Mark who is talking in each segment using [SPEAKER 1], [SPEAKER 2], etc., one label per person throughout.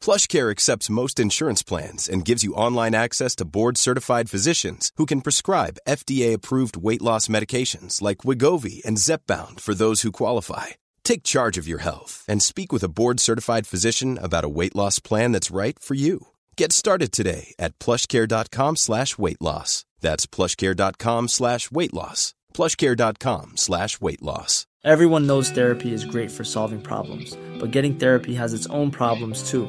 [SPEAKER 1] PlushCare accepts most insurance plans and gives you online access to board certified physicians who can prescribe FDA approved weight loss medications like Wegovy and Zepbound for those who qualify. Take charge of your health and speak with a board certified physician about a weight loss plan that's right for you. Get started today at plushcare.com slash weight loss. That's plushcare.com slash weight loss. Plushcare.com slash weight loss.
[SPEAKER 2] Everyone knows therapy is great for solving problems, but getting therapy has its own problems too,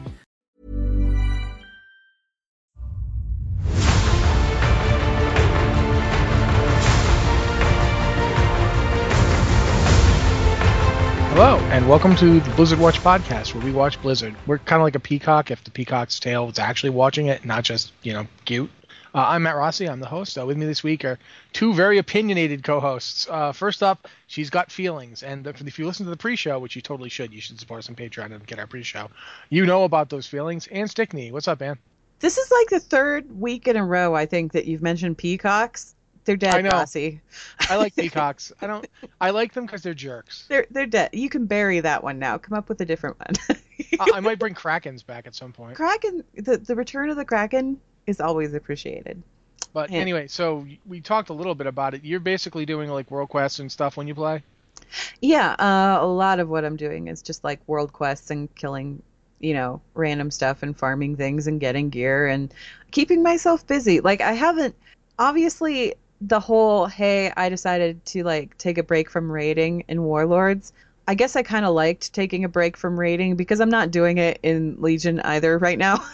[SPEAKER 3] Hello, and welcome to the Blizzard Watch podcast, where we watch Blizzard. We're kind of like a peacock if the peacock's tail was actually watching it, not just, you know, cute. Uh, I'm Matt Rossi. I'm the host. Uh, with me this week are two very opinionated co-hosts. Uh, first up, she's got feelings, and if you listen to the pre-show, which you totally should, you should support us on Patreon and get our pre-show. You know about those feelings. And Stickney, what's up, man?
[SPEAKER 4] This is like the third week in a row, I think, that you've mentioned peacocks. They're dead,
[SPEAKER 3] I know.
[SPEAKER 4] Rossi.
[SPEAKER 3] I like peacocks. I don't. I like them because they're jerks.
[SPEAKER 4] They're they're dead. You can bury that one now. Come up with a different one.
[SPEAKER 3] I, I might bring krakens back at some point.
[SPEAKER 4] Kraken, the the return of the Kraken is always appreciated.
[SPEAKER 3] But
[SPEAKER 4] Yeah.
[SPEAKER 3] anyway, so we talked a little bit about it. You're basically doing like world quests and stuff when you play.
[SPEAKER 4] Yeah, uh, a lot of what I'm doing is just like world quests and killing, you know, random stuff and farming things and getting gear and keeping myself busy. Like I haven't obviously the whole hey, I decided to like take a break from raiding in Warlords. I guess I kind of liked taking a break from raiding because I'm not doing it in Legion either right now.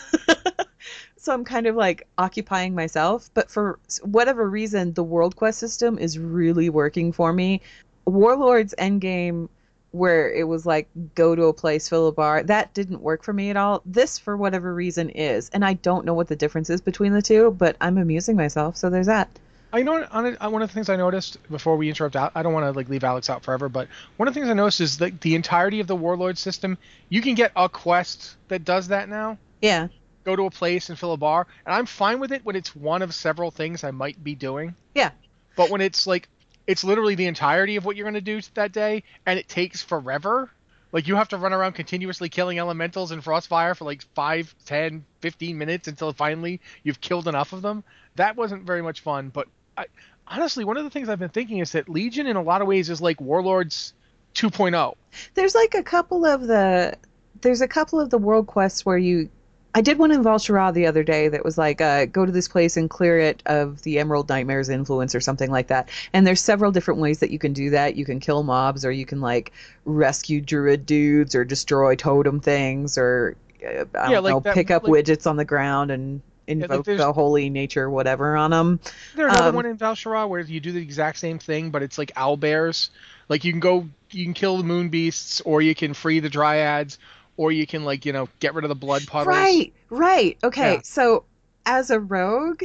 [SPEAKER 4] so I'm kind of like occupying myself, but for whatever reason the world quest system is really working for me. Warlords Endgame, where it was like go to a place, fill a bar, that didn't work for me at all. This, for whatever reason, is, and I don't know what the difference is between the two, but I'm amusing myself, so there's that.
[SPEAKER 3] I know on uh, one of the things I noticed before we interrupt. Al- I don't want to like leave Alex out forever, but one of the things I noticed is that the entirety of the Warlord system, you can get a quest that does that now.
[SPEAKER 4] Yeah,
[SPEAKER 3] Go to a place and fill a bar, and I'm fine with it when it's one of several things I might be doing.
[SPEAKER 4] yeah,
[SPEAKER 3] But when it's like it's literally the entirety of what you're going to do that day, and it takes forever. Like you have to run around continuously killing elementals and Frostfire for like 5, 10, 15 minutes until finally you've killed enough of them. That wasn't very much fun, but I honestly one of the things I've been thinking is that Legion in a lot of ways is like Warlords 2.0.
[SPEAKER 4] there's like a couple of the there's a couple of the world quests where you I did one in Val'sharah the other day that was like uh, go to this place and clear it of the Emerald Nightmares influence or something like that. And there's several different ways that you can do that. You can kill mobs or you can like rescue druid dudes or destroy totem things or uh, I
[SPEAKER 3] Yeah,
[SPEAKER 4] don't
[SPEAKER 3] like
[SPEAKER 4] know
[SPEAKER 3] that-
[SPEAKER 4] pick up
[SPEAKER 3] like-
[SPEAKER 4] widgets on the ground and invoke
[SPEAKER 3] there's-
[SPEAKER 4] the holy nature whatever on them.
[SPEAKER 3] There's another
[SPEAKER 4] Um,
[SPEAKER 3] one in Val'sharah where you do the exact same thing, but it's like owl bears. Like you can go, you can kill the moon beasts, or you can free the dryads, or you can like you know get rid of the blood puddles.
[SPEAKER 4] Right, right. Okay,
[SPEAKER 3] Yeah.
[SPEAKER 4] so as a rogue,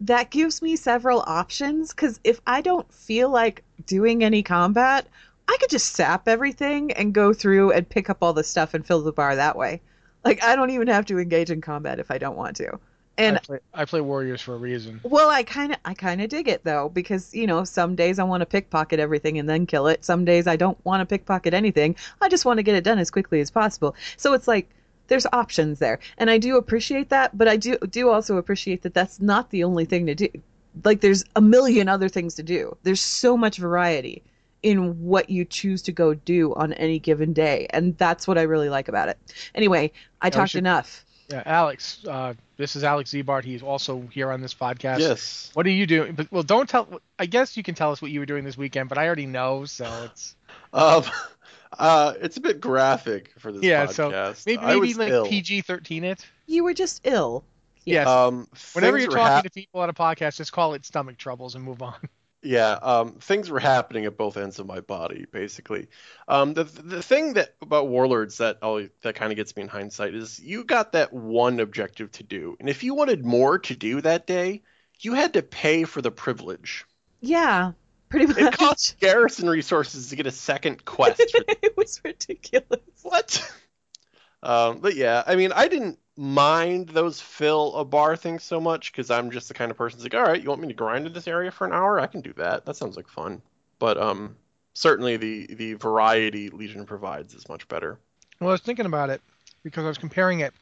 [SPEAKER 4] that gives me several options because if I don't feel like doing any combat, I could just sap everything and go through and pick up all the stuff and fill the bar that way. Like I don't even have to engage in combat if I don't want to. And
[SPEAKER 3] I play, I play warriors for a reason.
[SPEAKER 4] well, I kind of I kind of dig it though because you know some days I want to pickpocket everything and then kill it. Some days I don't want to pickpocket anything. I just want to get it done as quickly as possible. So it's like there's options there, and I do appreciate that. But I do do also appreciate that that's not the only thing to do. Like there's a million other things to do. There's so much variety in what you choose to go do on any given day, and that's what I really like about it. Anyway, I talked
[SPEAKER 3] should-
[SPEAKER 4] enough.
[SPEAKER 3] Yeah, Alex. Uh, this is Alex Zebart. He's also here on this podcast.
[SPEAKER 5] Yes.
[SPEAKER 3] What are you doing? But well, don't tell. I guess you can tell us what you were doing this weekend, but I already know, so it's.
[SPEAKER 5] Um, Uh, it's a bit graphic for this
[SPEAKER 3] Yeah,
[SPEAKER 5] podcast.
[SPEAKER 3] so maybe, maybe like. PG thirteen it.
[SPEAKER 4] You were just ill.
[SPEAKER 3] Yes.
[SPEAKER 5] Um,
[SPEAKER 3] Whenever you're talking
[SPEAKER 5] hap-
[SPEAKER 3] to people on a podcast, just call it stomach troubles and move on.
[SPEAKER 5] Yeah, um, things were happening at both ends of my body, basically. Um, the the thing that about Warlords that always, that kind of gets me in hindsight is you got that one objective to do, and if you wanted more to do that day, you had to pay for the privilege.
[SPEAKER 4] Yeah, pretty much.
[SPEAKER 5] It cost garrison resources to get a second quest. For,
[SPEAKER 4] it was ridiculous.
[SPEAKER 5] what? Um, but yeah, I mean, I didn't mind those fill a bar things so much because I'm just the kind of person who's like, all right, you want me to grind in this area for an hour? I can do that. That sounds like fun. But um, certainly the the variety Legion provides is much better.
[SPEAKER 3] Well, I was thinking about it because I was comparing it.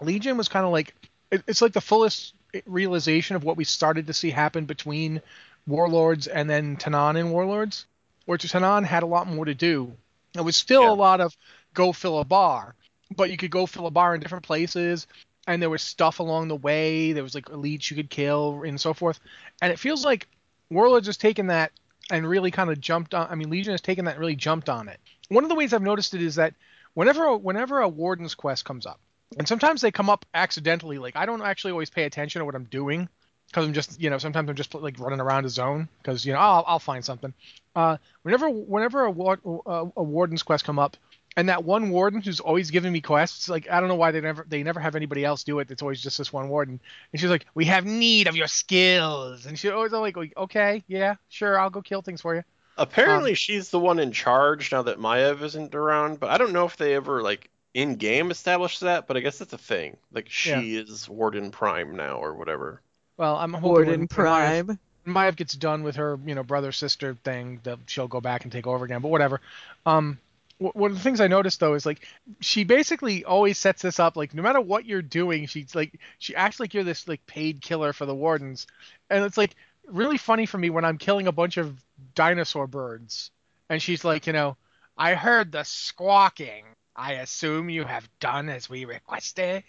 [SPEAKER 3] Legion was kind of like it, it's like the fullest realization of what we started to see happen between Warlords and then Tanaan and Warlords, where Tanaan had a lot more to do. It was still
[SPEAKER 5] Yeah.
[SPEAKER 3] a lot of go fill a bar, but you could go fill a bar in different places, and there was stuff along the way. There was like elites you could kill and so forth. And it feels like Warlords has just taken that and really kind of jumped on. I mean, Legion has taken that and really jumped on it. One of the ways I've noticed it is that whenever whenever a warden's quest comes up, and sometimes they come up accidentally. Like I don't actually always pay attention to what I'm doing because I'm just you know sometimes I'm just like running around a zone because you know I'll, I'll find something. Uh, whenever whenever a, ward, uh, a warden's quest come up. And that one warden who's always giving me quests, like I don't know why they never they never have anybody else do it. It's always just this one warden. And she's like, "We have need of your skills." And she always like, "Okay, yeah, sure, I'll go kill things for you."
[SPEAKER 5] Apparently,
[SPEAKER 3] Um,
[SPEAKER 5] she's the one in charge now that Maiev isn't around. But I don't know if they ever like in game established that. But I guess that's a thing. Like she is Warden Prime now or whatever.
[SPEAKER 3] Well, I'm hoping
[SPEAKER 4] Warden
[SPEAKER 3] when- when Maiev-
[SPEAKER 4] Prime.
[SPEAKER 3] when Maiev gets done with her, you know, brother sister thing, that she'll go back and take over again. But whatever. Um, wh- one of the things I noticed though is like she basically always sets this up like no matter what you're doing, she's like she acts like you're this like paid killer for the wardens, and it's like really funny for me when I'm killing a bunch of dinosaur birds, and she's like, you know, I heard the squawking. I assume you have done as we requested.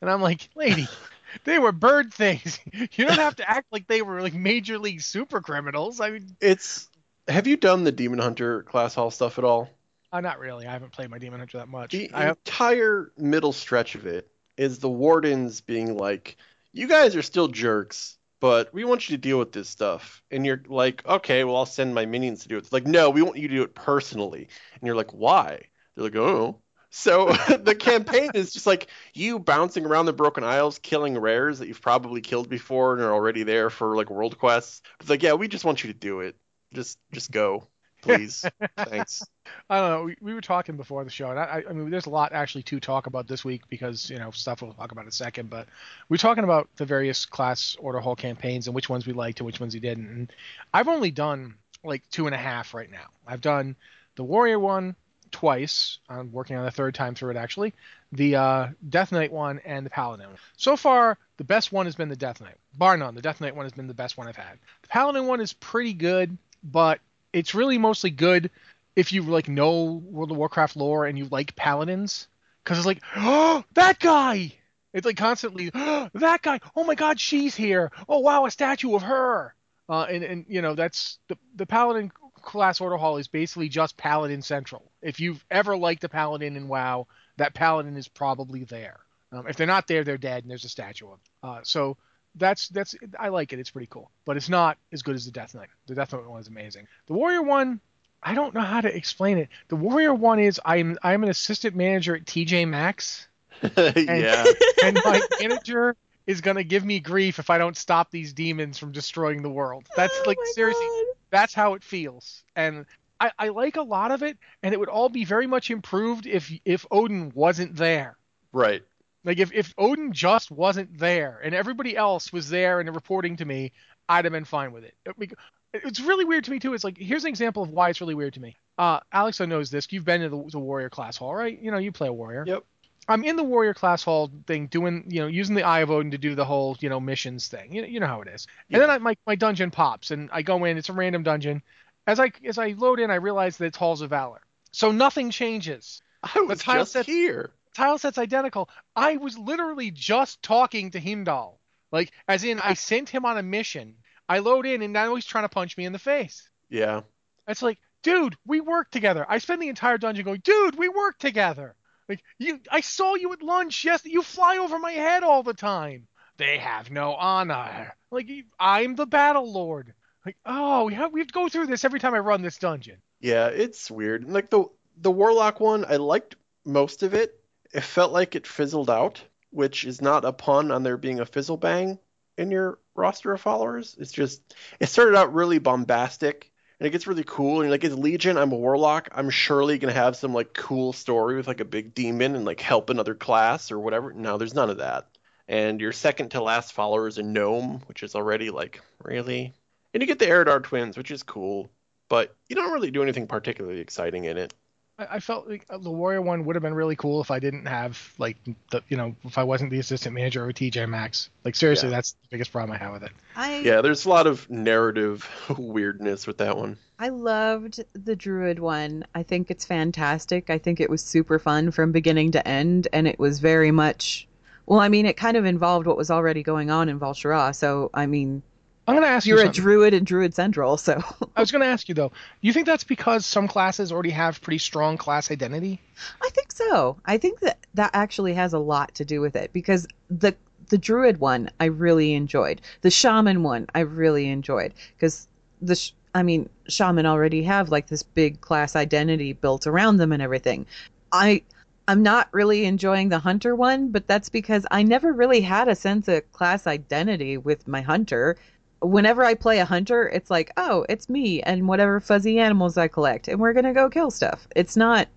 [SPEAKER 3] And I'm like, lady, they were bird things. You don't have to act like they were like major league super criminals. I mean,
[SPEAKER 5] It's. Have you done the Demon Hunter class hall stuff at all?
[SPEAKER 3] Uh, not really. I haven't played my Demon Hunter that much.
[SPEAKER 5] The
[SPEAKER 3] I have,
[SPEAKER 5] entire middle stretch of it is the wardens being like, "You guys are still jerks, but we want you to deal with this stuff." And you're like, "Okay, well, I'll send my minions to do it." It's like, "No, we want you to do it personally." And you're like, "Why?" They're like, "Oh." So the campaign is just like you bouncing around the Broken Isles, killing rares that you've probably killed before and are already there for like world quests. It's like, yeah, we just want you to do it. Just, just go, please. Thanks.
[SPEAKER 3] I don't know. We, we were talking before the show, and I, I- mean, there's a lot actually to talk about this week because you know stuff we'll talk about in a second. But we're talking about the various class order hall campaigns and which ones we liked and which ones we didn't. And I've only done like two and a half right now. I've done the warrior one twice. I'm working on the third time through it actually. The uh, Death Knight one and the Paladin. one. So far, the best one has been the Death Knight. Bar none, the Death Knight one has been the best one I've had. The Paladin one is pretty good, but it's really mostly good if you like know World of Warcraft lore and you like paladins, because it's like, oh, that guy. It's like constantly, oh, that guy. Oh my God, she's here. Oh wow, a statue of her. Uh, and and you know that's the the paladin class order hall is basically just paladin central. If you've ever liked a paladin in WoW, that paladin is probably there. Um, if they're not there, they're dead, and there's a statue of. Them. Uh, so that's that's I like it. It's pretty cool, but it's not as good as the Death Knight. The Death Knight one is amazing. The Warrior one, I don't know how to explain it. The Warrior one is I'm I'm an assistant manager at TJ Maxx,
[SPEAKER 5] yeah.
[SPEAKER 3] and my manager is gonna give me grief if I don't stop these demons from destroying the world. That's
[SPEAKER 4] Oh
[SPEAKER 3] like seriously,
[SPEAKER 4] God.
[SPEAKER 3] that's how it feels. And I, I like a lot of it, and it would all be very much improved if if Odin wasn't there.
[SPEAKER 5] Right.
[SPEAKER 3] Like if, if Odin just wasn't there and everybody else was there and reporting to me, I'd have been fine with it. It- It's really weird to me too. It's like here's an example of why it's really weird to me. Uh, Alexa knows this. You've been to the, the warrior class hall, right? You know, you play a warrior.
[SPEAKER 5] Yep.
[SPEAKER 3] I'm in the warrior class hall thing, doing you know using the Eye of Odin to do the whole you know missions thing. You know, you know how it is. And then I, my my dungeon pops and I go in. It's a random dungeon. As I as I load in, I realize that it's Halls of Valor. So nothing changes
[SPEAKER 5] I was
[SPEAKER 3] tile
[SPEAKER 5] just
[SPEAKER 3] sets-
[SPEAKER 5] here.
[SPEAKER 3] Tile set's identical. I was literally just talking to Heimdall. Like, as in, I sent him on a mission. I load in, and now he's trying to punch me in the face.
[SPEAKER 5] Yeah.
[SPEAKER 3] It's like, dude, we work together. I spend the entire dungeon going, dude, we work together. Like you, I saw you at lunch. Yes, you fly over my head all the time. They have no honor. Like I'm the battle lord. Like oh, we have we have to go through this every time I run this dungeon.
[SPEAKER 5] Yeah, it's weird. Like the the warlock one, I liked most of it. It felt like it fizzled out, which is not a pun on there being a fizzle bang in your roster of followers. It's just it started out really bombastic and it gets really cool. And like it's Legion, I'm a warlock. I'm surely gonna have some like cool story with like a big demon and like help another class or whatever. No, there's none of that. And your second to last follower is a gnome, which is already like really. And you get the Eredar twins, which is cool, but you don't really do anything particularly exciting in it.
[SPEAKER 3] I, felt like the Warrior one would have been really cool if I didn't have like the you know if I wasn't the assistant manager or TJ Maxx. Like seriously, yeah. that's the biggest problem I have with it.
[SPEAKER 4] I,
[SPEAKER 5] yeah, there's a lot of narrative weirdness with that one.
[SPEAKER 4] I loved the Druid one. I think it's fantastic. I think it was super fun from beginning to end, and it was very much. Well, I mean, it kind of involved what was already going on in Val'sharah. So, I mean,
[SPEAKER 3] I'm going to ask
[SPEAKER 4] You're
[SPEAKER 3] you.
[SPEAKER 4] You're a druid in Druid Central, so.
[SPEAKER 3] I was going to ask you though. You think that's because some classes already have pretty strong class identity?
[SPEAKER 4] I think so. I think that that actually has a lot to do with it because the the druid one I really enjoyed. The shaman one I really enjoyed because the sh- I mean shaman already have like this big class identity built around them and everything. I I'm not really enjoying the hunter one, but that's because I never really had a sense of class identity with my hunter whenever I play a hunter, it's like, oh, it's me and whatever fuzzy animals I collect, and we're gonna go kill stuff. It's not.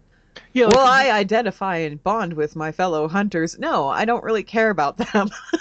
[SPEAKER 4] Yeah, like, well, I identify and bond with my fellow hunters. No, I don't really care about them.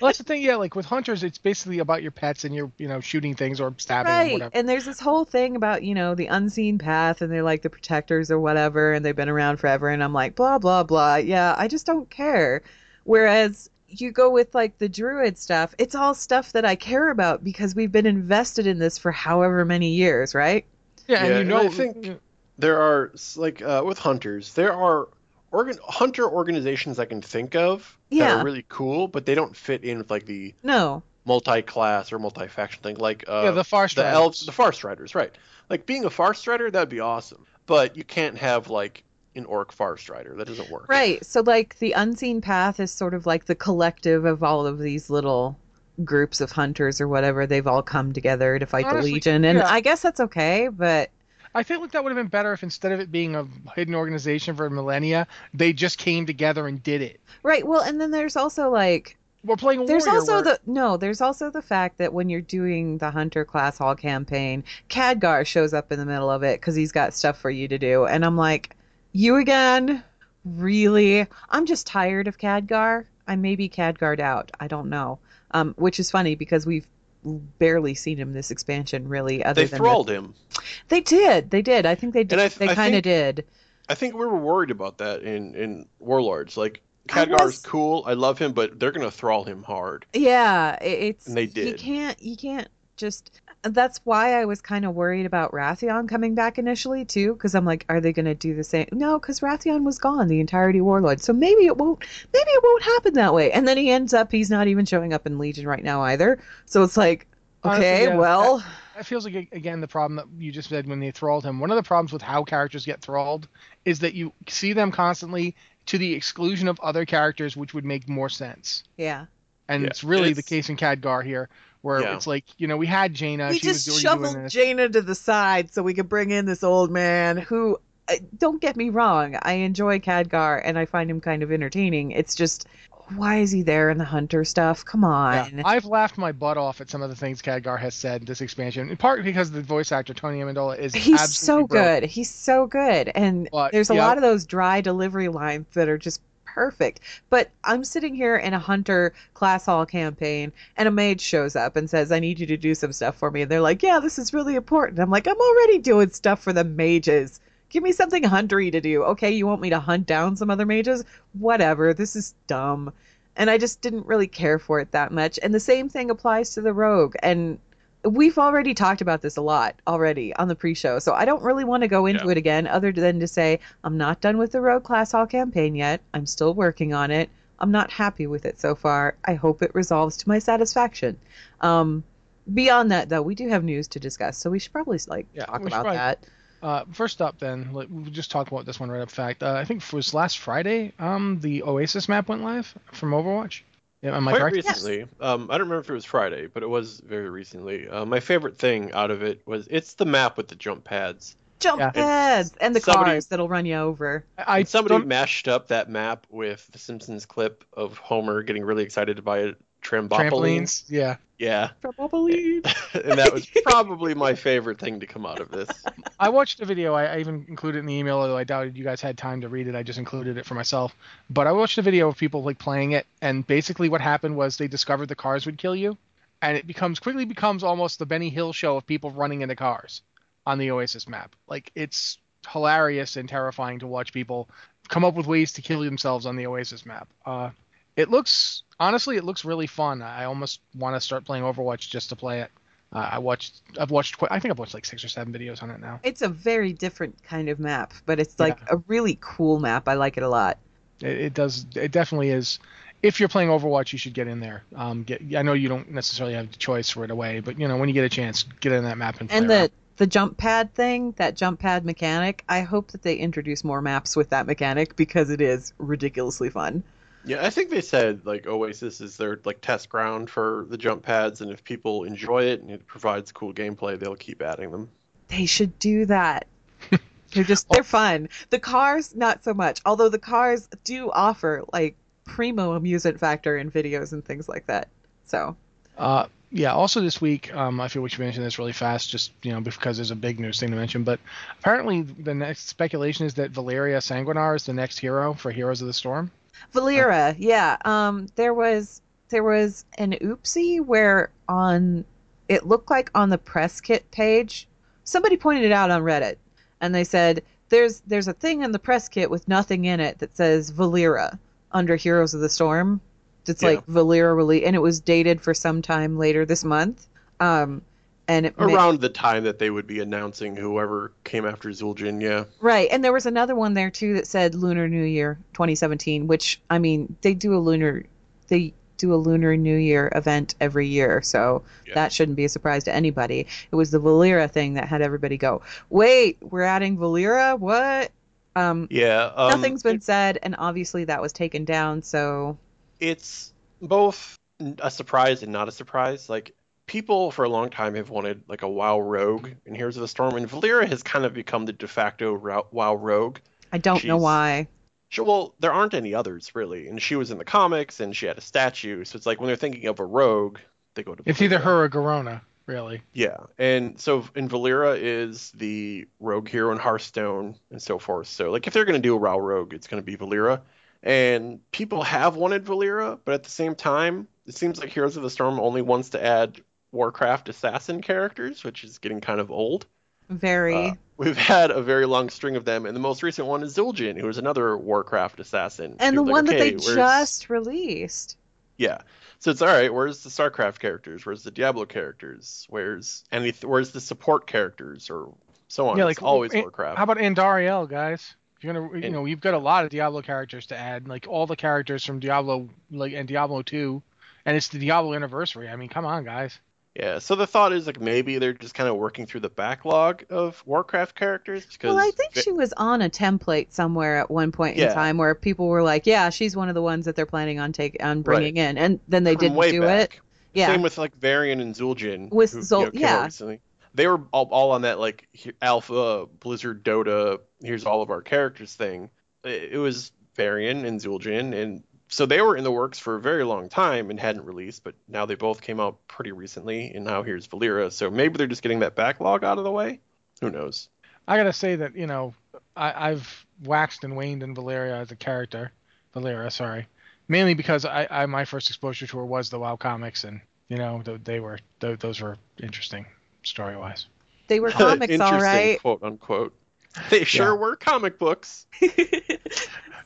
[SPEAKER 3] well, that's the thing. Yeah, like with hunters, it's basically about your pets and you're, you know, shooting things or stabbing
[SPEAKER 4] right.
[SPEAKER 3] or whatever.
[SPEAKER 4] And there's this whole thing about, you know, the unseen path and they're like the protectors or whatever, and they've been around forever. And I'm like, blah blah blah. Yeah, I just don't care. Whereas you go with like the druid stuff, it's all stuff that I care about because we've been invested in this for however many years, right?
[SPEAKER 5] Yeah, yeah and you know, and I think there are like uh, with hunters, there are organ hunter organizations I can think of yeah. that are really cool, but they don't fit in with like the
[SPEAKER 4] no
[SPEAKER 5] multi-class or multi-faction thing. Like uh,
[SPEAKER 3] yeah, the far
[SPEAKER 5] the elves, the far striders, right? Like being a far strider, that'd be awesome, but you can't have like an orc far strider. That doesn't work.
[SPEAKER 4] Right. So like the unseen path is sort of like the collective of all of these little groups of hunters or whatever. They've all come together to fight Honestly, the Legion, and yeah. I guess that's okay. But
[SPEAKER 3] I feel like that would have been better if instead of it being a hidden organization for millennia, they just came together and did it.
[SPEAKER 4] Right. Well, and then there's also like
[SPEAKER 3] we're playing
[SPEAKER 4] there's
[SPEAKER 3] also
[SPEAKER 4] where... the no there's also the fact that when you're doing the hunter class hall campaign Khadgar shows up in the middle of it because he's got stuff for you to do and i'm like you again? Really? I'm just tired of Khadgar. I may be Khadgar'd out. I don't know. Um, which is funny because we've barely seen him this expansion really. Other
[SPEAKER 5] they
[SPEAKER 4] than
[SPEAKER 5] thralled
[SPEAKER 4] the...
[SPEAKER 5] him.
[SPEAKER 4] They did. They did. I think they did. Th- they kind of did.
[SPEAKER 5] I think we were worried about that in in Warlords. Like Khadgar's was... cool. I love him, but they're gonna thrall him hard.
[SPEAKER 4] Yeah, it's.
[SPEAKER 5] And they did.
[SPEAKER 4] You can't. You can't just that's why I was kind of worried about Wrathion coming back initially too, because I'm like, are they going to do the same? No, because Wrathion was gone the entirety Warlord, so maybe it won't. Maybe it won't happen that way. And then he ends up, he's not even showing up in Legion right now either. So it's like, okay, Honestly, yeah, well. That,
[SPEAKER 3] that feels like again the problem that you just said when they thralled him. One of the problems with how characters get thralled is that you see them constantly to the exclusion of other characters, which would make more sense.
[SPEAKER 4] Yeah.
[SPEAKER 3] And yeah, it's really it's... the case in Khadgar here, where yeah. it's like you know we had Jaina.
[SPEAKER 4] We
[SPEAKER 3] she
[SPEAKER 4] just shoveled Jaina to the side so we could bring in this old man who. Uh, don't get me wrong, I enjoy Khadgar and I find him kind of entertaining. It's just why is he there in the hunter stuff? Come on.
[SPEAKER 3] Yeah, I've laughed my butt off at some of the things Khadgar has said this expansion, in part because the voice actor Tony Amendola is
[SPEAKER 4] he's
[SPEAKER 3] so
[SPEAKER 4] good. He's so good, and but, there's a yeah. lot of those dry delivery lines that are just perfect. But I'm sitting here in a hunter class hall campaign, and a mage shows up and says, I need you to do some stuff for me. And they're like, Yeah, this is really important. I'm like, I'm already doing stuff for the mages. Give me something huntery to do. Okay, you want me to hunt down some other mages? Whatever. This is dumb. And I just didn't really care for it that much. And the same thing applies to the rogue. And we've already talked about this a lot already on the pre-show, so I don't really want to go into yeah. it again, other than to say I'm not done with the Rogue Class Hall campaign yet. I'm still working on it. I'm not happy with it so far. I hope it resolves to my satisfaction. Um, beyond that, though, we do have news to discuss, so we should probably like yeah, talk about probably, that.
[SPEAKER 3] Uh, first up, then like, we'll just talk about this one right up. Fact, uh, I think it was last Friday. Um, the Oasis map went live from Overwatch. Yeah, am I
[SPEAKER 5] Quite
[SPEAKER 3] correct?
[SPEAKER 5] recently. Um, I don't remember if it was Friday, but it was very recently. Uh, my favorite thing out of it was it's the map with the jump pads.
[SPEAKER 4] Jump
[SPEAKER 3] Yeah.
[SPEAKER 4] pads and the
[SPEAKER 5] Somebody-
[SPEAKER 4] cars that'll run you over.
[SPEAKER 3] I, I
[SPEAKER 5] somebody
[SPEAKER 3] don't-
[SPEAKER 5] mashed up that map with the Simpsons clip of Homer getting really excited to buy a trampoline.
[SPEAKER 3] Trampolines. Yeah,
[SPEAKER 5] Yeah,
[SPEAKER 4] Probably.
[SPEAKER 5] and that was probably my favorite thing to come out of this.
[SPEAKER 3] I watched a video. I, I even included it in the email, although I doubted you guys had time to read it. I just included it for myself. But I watched a video of people like playing it, and basically what happened was they discovered the cars would kill you, and it becomes quickly becomes almost the Benny Hill show of people running into cars on the Oasis map. Like it's hilarious and terrifying to watch people come up with ways to kill themselves on the Oasis map. Uh, it looks honestly, it looks really fun. I almost want to start playing Overwatch just to play it. Uh, I watched, I've watched, quite, I think I've watched like six or seven videos on it now.
[SPEAKER 4] It's a very different kind of map, but it's like a really cool map. I like it a lot.
[SPEAKER 3] It, it does. It definitely is. If you're playing Overwatch, you should get in there. Um, get. I know you don't necessarily have the choice right away, but you know when you get a chance, get in that map and play
[SPEAKER 4] And
[SPEAKER 3] around.
[SPEAKER 4] the the jump pad thing, that jump pad mechanic, I hope that they introduce more maps with that mechanic because it is ridiculously fun.
[SPEAKER 5] Yeah, I think they said like Oasis is their like test ground for the jump pads, and if people enjoy it and it provides cool gameplay, they'll keep adding them.
[SPEAKER 4] They should do that. they're just they're fun. The cars not so much, although the cars do offer like primo amusement factor in videos and things like that. So
[SPEAKER 3] Uh, yeah. Also this week, um, I feel we should mention this really fast, just you know because there's a big news thing to mention. But apparently, the next speculation is that Valeera Sanguinar is the next hero for Heroes of the Storm.
[SPEAKER 4] Valeera, yeah. Um, there was there was an oopsie where on it looked like on the press kit page, somebody pointed it out on Reddit, and they said there's there's a thing in the press kit with nothing in it that says Valeera under Heroes of the Storm. It's
[SPEAKER 5] Yeah.
[SPEAKER 4] like Valeera really, and it was dated for some time later this month. Um, and it
[SPEAKER 5] Around the time that they would be announcing whoever came after Zul'jin, yeah.
[SPEAKER 4] Right, and there was another one there too that said Lunar New Year 2017, which I mean they do a lunar they do a Lunar New Year event every year, so
[SPEAKER 5] Yeah.
[SPEAKER 4] that shouldn't be a surprise to anybody. It was the Valeera thing that had everybody go, "Wait, we're adding Valeera? What?" Um,
[SPEAKER 5] Yeah. Um,
[SPEAKER 4] nothing's been said, and obviously that was taken down. So
[SPEAKER 5] it's both a surprise and not a surprise. Like people for a long time have wanted like a WoW rogue mm-hmm. in Heroes of the Storm, and Valeera has kind of become the de facto WoW rogue.
[SPEAKER 4] I don't know why.
[SPEAKER 5] She, well, there aren't any others really, and she was in the comics, and she had a statue. So it's like when they're thinking of a rogue, they go to.
[SPEAKER 3] It's either her or Garona, really.
[SPEAKER 5] Yeah, and so and Valeera is the rogue hero in Hearthstone and so forth. So like if they're gonna do a WoW rogue, it's gonna be Valeera. And people have wanted Valeera, but at the same time, it seems like Heroes of the Storm only wants to add Warcraft assassin characters, which is getting kind of old.
[SPEAKER 4] Very.
[SPEAKER 5] Uh, we've had a very long string of them, and the most recent one is Zul'jin, who is another Warcraft assassin.
[SPEAKER 4] and the
[SPEAKER 5] People are
[SPEAKER 4] one
[SPEAKER 5] like,
[SPEAKER 4] that they
[SPEAKER 5] where's-"
[SPEAKER 4] just released.
[SPEAKER 5] Yeah. So it's all right. Where's the StarCraft characters? Where's the Diablo characters? Where's any? Where's the support characters or so on?
[SPEAKER 3] Yeah,
[SPEAKER 5] it's
[SPEAKER 3] like
[SPEAKER 5] always
[SPEAKER 3] eh,
[SPEAKER 5] Warcraft.
[SPEAKER 3] How about Andariel, guys? If you're gonna, you
[SPEAKER 5] And-
[SPEAKER 3] know, you've got a lot of Diablo characters to add, like all the characters from Diablo, like and Diablo 2, and it's the Diablo anniversary. I mean, come on, guys.
[SPEAKER 5] Yeah. So the thought is like maybe they're just kind of working through the backlog of Warcraft characters because
[SPEAKER 4] Well, I think she was on a template somewhere at one point in time where people were like, "Yeah, she's one of the ones that they're planning on take on bringing in," and then they
[SPEAKER 5] from
[SPEAKER 4] didn't do
[SPEAKER 5] back.
[SPEAKER 4] it. Yeah,
[SPEAKER 5] Same with like Varian and Zul'jin.
[SPEAKER 4] With
[SPEAKER 5] who,
[SPEAKER 4] Zul-
[SPEAKER 5] you know,
[SPEAKER 4] yeah.
[SPEAKER 5] recently. They were all, all on that like Alpha Blizzard Dota. Here's all of our characters thing. It, it was Varian and Zul'jin, and so they were in the works for a very long time and hadn't released. But now they both came out pretty recently, and now here's Valeera. So maybe they're just getting that backlog out of the way. Who knows?
[SPEAKER 3] I gotta say that you know, I, I've waxed and waned in Valeria as a character, Valeria, sorry, mainly because I, I my first exposure to her was the WoW comics, and you know, th- they were th- those were interesting story wise.
[SPEAKER 4] they were comics, all right.
[SPEAKER 5] Interesting, quote unquote. They sure
[SPEAKER 3] Yeah.
[SPEAKER 5] were comic books.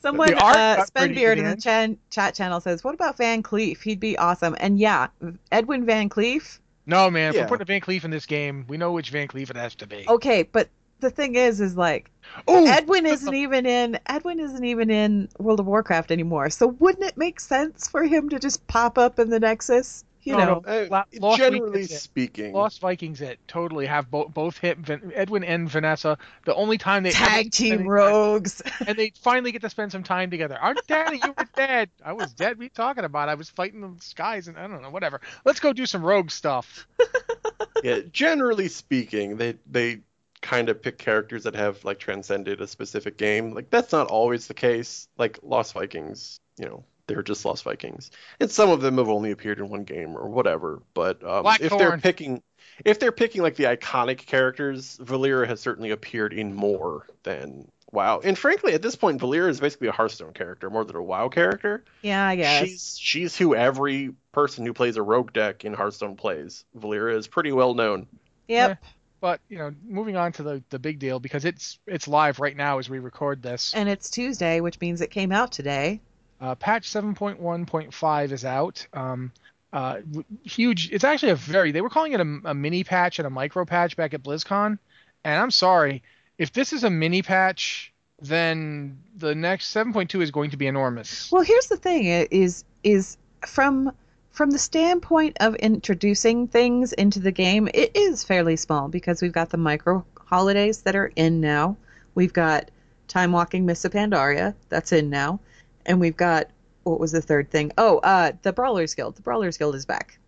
[SPEAKER 4] Someone,
[SPEAKER 3] The art
[SPEAKER 4] uh, Spenbeard in the
[SPEAKER 3] good.
[SPEAKER 4] chan- chat channel says, "What about Van Cleef? He'd be awesome." And yeah, Edwin Van Cleef.
[SPEAKER 3] No man, if
[SPEAKER 5] Yeah.
[SPEAKER 3] we're putting Van Cleef in this game, we know which Van Cleef it has to be.
[SPEAKER 4] Okay, but the thing is, is like
[SPEAKER 3] Ooh!
[SPEAKER 4] Edwin isn't even in Edwin isn't even in World of Warcraft anymore. So wouldn't it make sense for him to just pop up in the Nexus? You
[SPEAKER 3] No,
[SPEAKER 4] know.
[SPEAKER 3] no.
[SPEAKER 5] Uh, generally
[SPEAKER 3] Week is it.
[SPEAKER 5] speaking,
[SPEAKER 3] Lost Vikings it totally have bo- both hit Vin- Edwin and Vanessa. The only time they
[SPEAKER 4] Tag team
[SPEAKER 3] any time-
[SPEAKER 4] rogues.
[SPEAKER 3] and they finally get to spend some time together. Our daddy, you were dead. I was dead. we're talking about? I was fighting the skies and I don't know, whatever. Let's go do some rogue stuff.
[SPEAKER 5] yeah, generally speaking, they they kind of pick characters that have like transcended a specific game. Like that's not always the case. Like Lost Vikings, you know, they're just Lost Vikings, and some of them have only appeared in one game or whatever. But um, if they're picking, if they're picking like the iconic characters, Valeera has certainly appeared in more than WoW. And frankly, at this point, Valeera is basically a Hearthstone character more than a WoW character.
[SPEAKER 4] Yeah, I guess.
[SPEAKER 5] She's she's who every person who plays a rogue deck in Hearthstone plays. Valeera is pretty well known.
[SPEAKER 4] Yep.
[SPEAKER 3] But you know, moving on to the the big deal because it's it's live right now as we record this.
[SPEAKER 4] And it's Tuesday, which means it came out today.
[SPEAKER 3] Uh, patch 7.1.5 is out. Um, uh, huge. It's actually a very. They were calling it a, a mini patch and a micro patch back at BlizzCon, and I'm sorry if this is a mini patch, then the next 7.2 is going to be enormous.
[SPEAKER 4] Well, here's the thing: is is from from the standpoint of introducing things into the game, it is fairly small because we've got the micro holidays that are in now. We've got Time Walking Mists of Pandaria that's in now, and we've got what was the third thing? Oh, uh, the Brawlers Guild. The Brawlers Guild is back.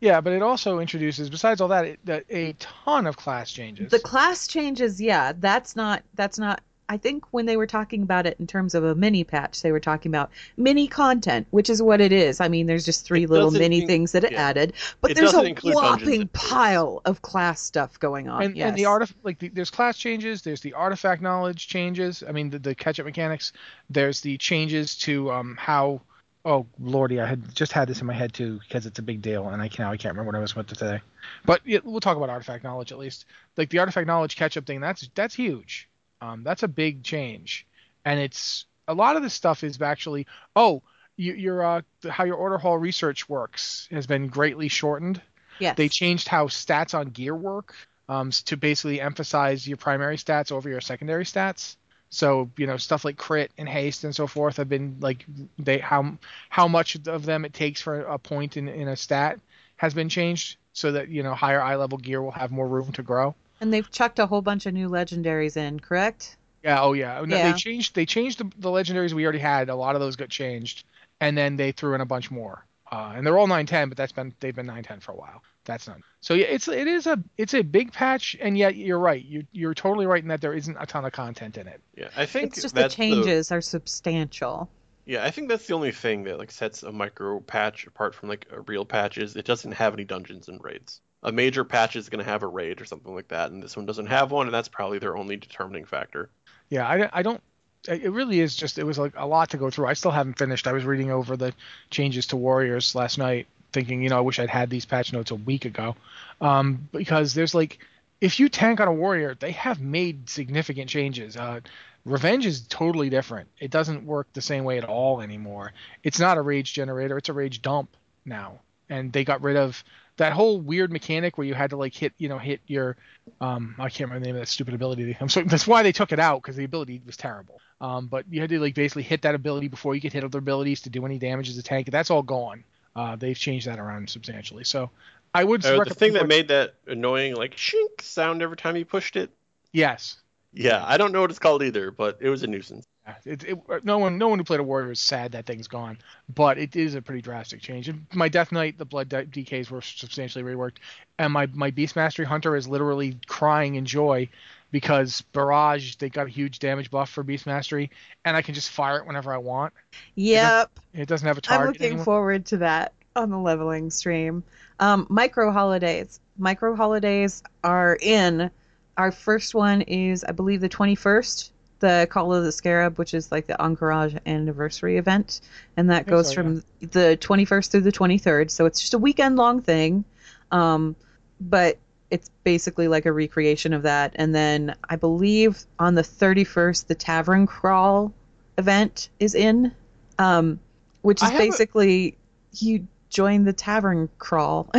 [SPEAKER 3] Yeah, but it also introduces, besides all that, it, a ton of class changes.
[SPEAKER 4] The class changes, yeah, that's not that's not I think when they were talking about it in terms of a mini patch, they were talking about mini content, which is what it is. I mean, there's just three
[SPEAKER 5] It
[SPEAKER 4] little mini
[SPEAKER 5] in-
[SPEAKER 4] things that it
[SPEAKER 5] yeah.
[SPEAKER 4] added, but
[SPEAKER 5] It
[SPEAKER 4] there's a
[SPEAKER 5] include
[SPEAKER 4] whopping pile of class stuff going on.
[SPEAKER 3] and,
[SPEAKER 4] yes.
[SPEAKER 3] and the artif- like the, there's class changes there's the artifact knowledge changes i mean the, the catch up mechanics there's the changes to um how oh lordy i had just had this in my head too because it's a big deal and i can now i can't remember what i was with today but yeah, we'll talk about artifact knowledge at least like the artifact knowledge catch up thing that's that's huge um that's a big change and it's a lot of this stuff is actually oh you, your uh how your order hall research works has been greatly shortened
[SPEAKER 4] yes.
[SPEAKER 3] they changed how stats on gear work um, to basically emphasize your primary stats over your secondary stats. So you know stuff like crit and haste and so forth have been like they how how much of them it takes for a point in, in a stat has been changed so that you know higher eye level gear will have more room to grow.
[SPEAKER 4] And they've chucked a whole bunch of new legendaries in, correct?
[SPEAKER 3] Yeah, oh yeah. No,
[SPEAKER 4] Yeah.
[SPEAKER 3] They changed they changed the, the legendaries we already had. A lot of those got changed, and then they threw in a bunch more. Uh, and they're all 910, but that's been they've been 910 for a while. That's not. So yeah, it's it is a it's a big patch, and yet you're right. You you're totally right in that there isn't a ton of content in it.
[SPEAKER 5] Yeah, I think
[SPEAKER 4] It's just the
[SPEAKER 5] that's
[SPEAKER 4] changes are substantial.
[SPEAKER 5] Yeah, I think that's the only thing that like sets a micro patch apart from like a real patch is it doesn't have any dungeons and raids. A major patch is going to have a raid or something like that, and this one doesn't have one, and that's probably their only determining factor.
[SPEAKER 3] Yeah, I, I don't. It really is just it was like a lot to go through. I still haven't finished. I was reading over the changes to Warriors last night, thinking you know I wish I'd had these patch notes a week ago, um, because there's like if you tank on a warrior, they have made significant changes. Uh, Revenge is totally different. It doesn't work the same way at all anymore. It's not a rage generator. It's a rage dump now, and they got rid of that whole weird mechanic where you had to like hit you know hit your um I can't remember the name of that stupid ability. I'm sorry, that's why they took it out because the ability was terrible. Um, but you had to like basically hit that ability before you could hit other abilities to do any damage as a tank. That's all gone. Uh, they've changed that around substantially. So I would
[SPEAKER 5] Uh, the thing that made that annoying like shink sound every time you pushed it.
[SPEAKER 3] yes.
[SPEAKER 5] Yeah, I don't know what it's called either, but it was a nuisance.
[SPEAKER 3] It, it, no one, no one who played a warrior is sad that thing's gone, but it is a pretty drastic change. And my Death Knight, the blood DKs were substantially reworked, and my my Beast Mastery Hunter is literally crying in joy because Barrage they got a huge damage buff for Beast Mastery, and I can just fire it whenever I want.
[SPEAKER 4] Yep.
[SPEAKER 3] It doesn't have a target
[SPEAKER 4] I'm looking
[SPEAKER 3] anymore.
[SPEAKER 4] forward to that on the leveling stream. Um, micro holidays. Micro holidays are in. Our first one is, I believe, the 21st, the Call of the Scarab, which is like the Ahn'Qiraj anniversary event, and that goes
[SPEAKER 3] so,
[SPEAKER 4] from the 21st through the 23rd. So it's just a weekend long thing, um, but it's basically like a recreation of that. And then I believe on the 31st, the Tavern Crawl event is in, um, which is basically you join the Tavern Crawl.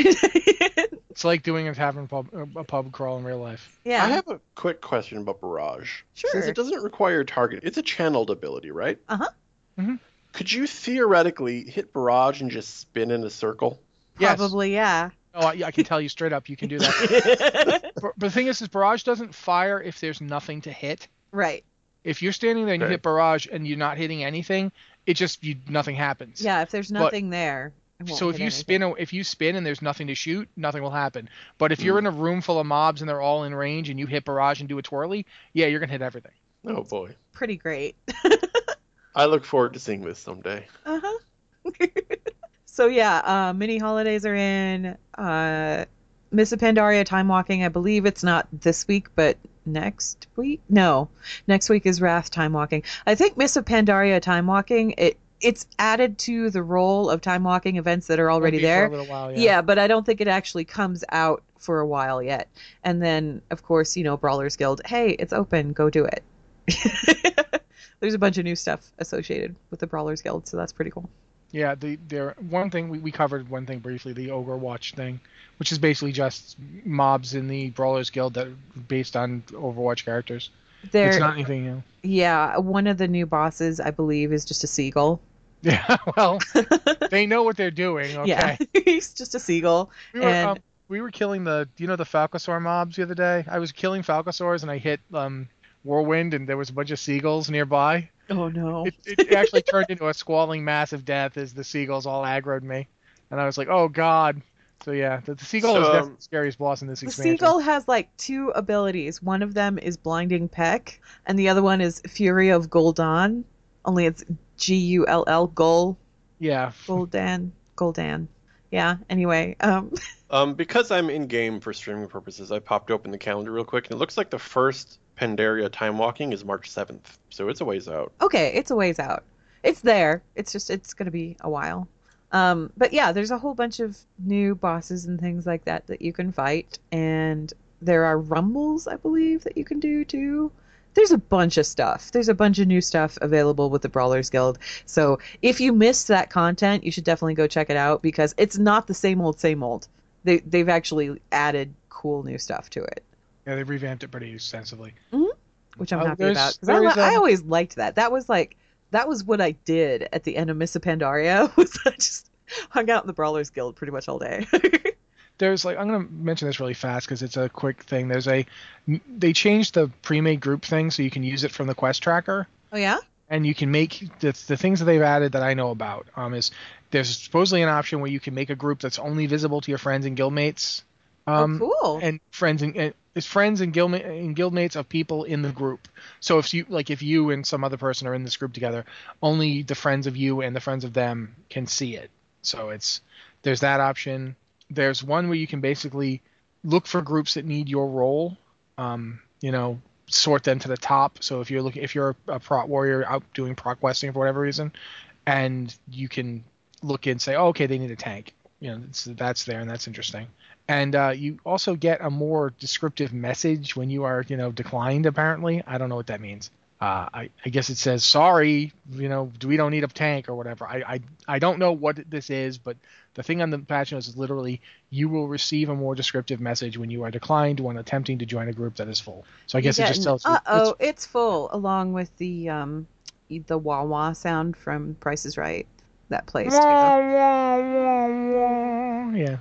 [SPEAKER 3] It's like doing a tavern pub, a pub crawl in real life.
[SPEAKER 4] yeah,
[SPEAKER 5] I have a quick question about Barrage. Since
[SPEAKER 4] sure.
[SPEAKER 5] it doesn't require a target, it's a channeled ability, right?
[SPEAKER 4] Uh-huh.
[SPEAKER 3] Mhm.
[SPEAKER 5] Could you theoretically hit Barrage and just spin in a circle?
[SPEAKER 3] Yes.
[SPEAKER 4] Probably, yeah.
[SPEAKER 3] Oh, I, I can tell you straight up, you can do that. but, but the thing is, is barrage doesn't fire if there's nothing to hit.
[SPEAKER 4] Right.
[SPEAKER 3] If you're standing there and you
[SPEAKER 5] Okay.
[SPEAKER 3] hit barrage and you're not hitting anything, it just you nothing happens.
[SPEAKER 4] Yeah, if there's
[SPEAKER 3] But-
[SPEAKER 4] nothing there. It won't
[SPEAKER 3] So if you
[SPEAKER 4] anything.
[SPEAKER 3] spin, if you spin and there's nothing to shoot, nothing will happen. But if
[SPEAKER 5] Hmm.
[SPEAKER 3] you're in a room full of mobs and they're all in range and you hit barrage and do a twirly, yeah, you're gonna hit everything.
[SPEAKER 5] Oh boy.
[SPEAKER 4] pretty great.
[SPEAKER 5] I look forward to seeing this someday.
[SPEAKER 4] Uh huh. so yeah, uh, mini holidays are in. Uh, Mists of Pandaria time walking. I believe it's not this week, but next week. No, next week is Wrath time walking. I think Mists of Pandaria time walking. It it's added to the role of time walking events that are already there.
[SPEAKER 3] For a little while,
[SPEAKER 4] Yeah.
[SPEAKER 3] yeah.
[SPEAKER 4] but I don't think it actually comes out for a while yet. And then, of course, you know, Brawlers Guild. Hey, it's open. Go do it. There's a bunch of new stuff associated with the Brawlers Guild, so that's pretty cool.
[SPEAKER 3] Yeah, the there one thing we, we covered one thing briefly, the Overwatch thing, which is basically just mobs in the Brawlers Guild that are based on Overwatch characters.
[SPEAKER 4] There,
[SPEAKER 3] It's not anything new.
[SPEAKER 4] yeah, one of the new bosses, I believe, is just a seagull.
[SPEAKER 3] Yeah, well, they know what they're doing. Okay.
[SPEAKER 4] Yeah, he's just a seagull.
[SPEAKER 3] We were,
[SPEAKER 4] And-
[SPEAKER 3] um, we were killing the, you know, the Falcosaur mobs the other day. I was killing Falcosaurs and I hit um, Whirlwind and there was a bunch of seagulls nearby.
[SPEAKER 4] Oh no!
[SPEAKER 3] It, it actually turned into a squalling mass of death as the seagulls all aggroed me, and I was like, oh god. So yeah, the, the seagull
[SPEAKER 5] So,
[SPEAKER 3] is
[SPEAKER 5] um,
[SPEAKER 3] definitely the scariest boss in this
[SPEAKER 4] The
[SPEAKER 3] expansion.
[SPEAKER 4] seagull has like two abilities. One of them is Blinding Peck, and the other one is Fury of Gul'dan. Only it's G U L L Gul
[SPEAKER 3] Yeah.
[SPEAKER 4] Gul'dan Gul'dan. Yeah. Anyway, um,
[SPEAKER 5] Um, because I'm in game for streaming purposes, I popped open the calendar real quick, and it looks like the first Pandaria time walking is March 7th, so it's a ways out.
[SPEAKER 4] okay, it's a ways out. It's there. It's just it's gonna be a while. Um, but yeah, there's a whole bunch of new bosses and things like that that you can fight, and there are rumbles, I believe, that you can do too. There's a bunch of stuff. There's a bunch of new stuff available with the Brawlers Guild. So if you missed that content, you should definitely go check it out because it's not the same old, same old. They they've actually added cool new stuff to it,
[SPEAKER 3] Yeah, they revamped it pretty extensively.
[SPEAKER 4] which I'm
[SPEAKER 3] Uh,
[SPEAKER 4] happy about because I, I
[SPEAKER 3] um,
[SPEAKER 4] always liked that. That was like that was what I did at the end of Miss Pandaria. Was I just hung out in the Brawlers Guild pretty much all day.
[SPEAKER 3] There's like I'm gonna mention this really fast because it's a quick thing. There's a they changed the pre-made group thing so you can use it from the quest tracker.
[SPEAKER 4] oh yeah.
[SPEAKER 3] and you can make the, the things that they've added that I know about um, is there's supposedly an option where you can make a group that's only visible to your friends and guildmates. Um,
[SPEAKER 4] oh cool.
[SPEAKER 3] And friends and, and it's friends and guild, and guildmates of people in the group. So if you like if you and some other person are in this group together, only the friends of you and the friends of them can see it. So it's there's that option. There's one where you can basically look for groups that need your role. Um, you know, sort them to the top. So if you're looking, if you're a prot warrior out doing proc questing for whatever reason, and you can look and say, oh, okay, they need a tank. You know, that's there and that's interesting. And uh, you also get a more descriptive message when you are, you know, declined. Apparently, I don't know what that means. Uh, I, I guess it says sorry, you know, we don't need a tank or whatever. I, I, I don't know what this is, but the thing on the patch notes is literally you will receive a more descriptive message when you are declined when attempting to join a group that is full. So I guess it just tells you.
[SPEAKER 4] Uh
[SPEAKER 3] it's-
[SPEAKER 4] oh, it's full, along with the um the wah wah sound from Price is Right that plays too.
[SPEAKER 3] Yeah.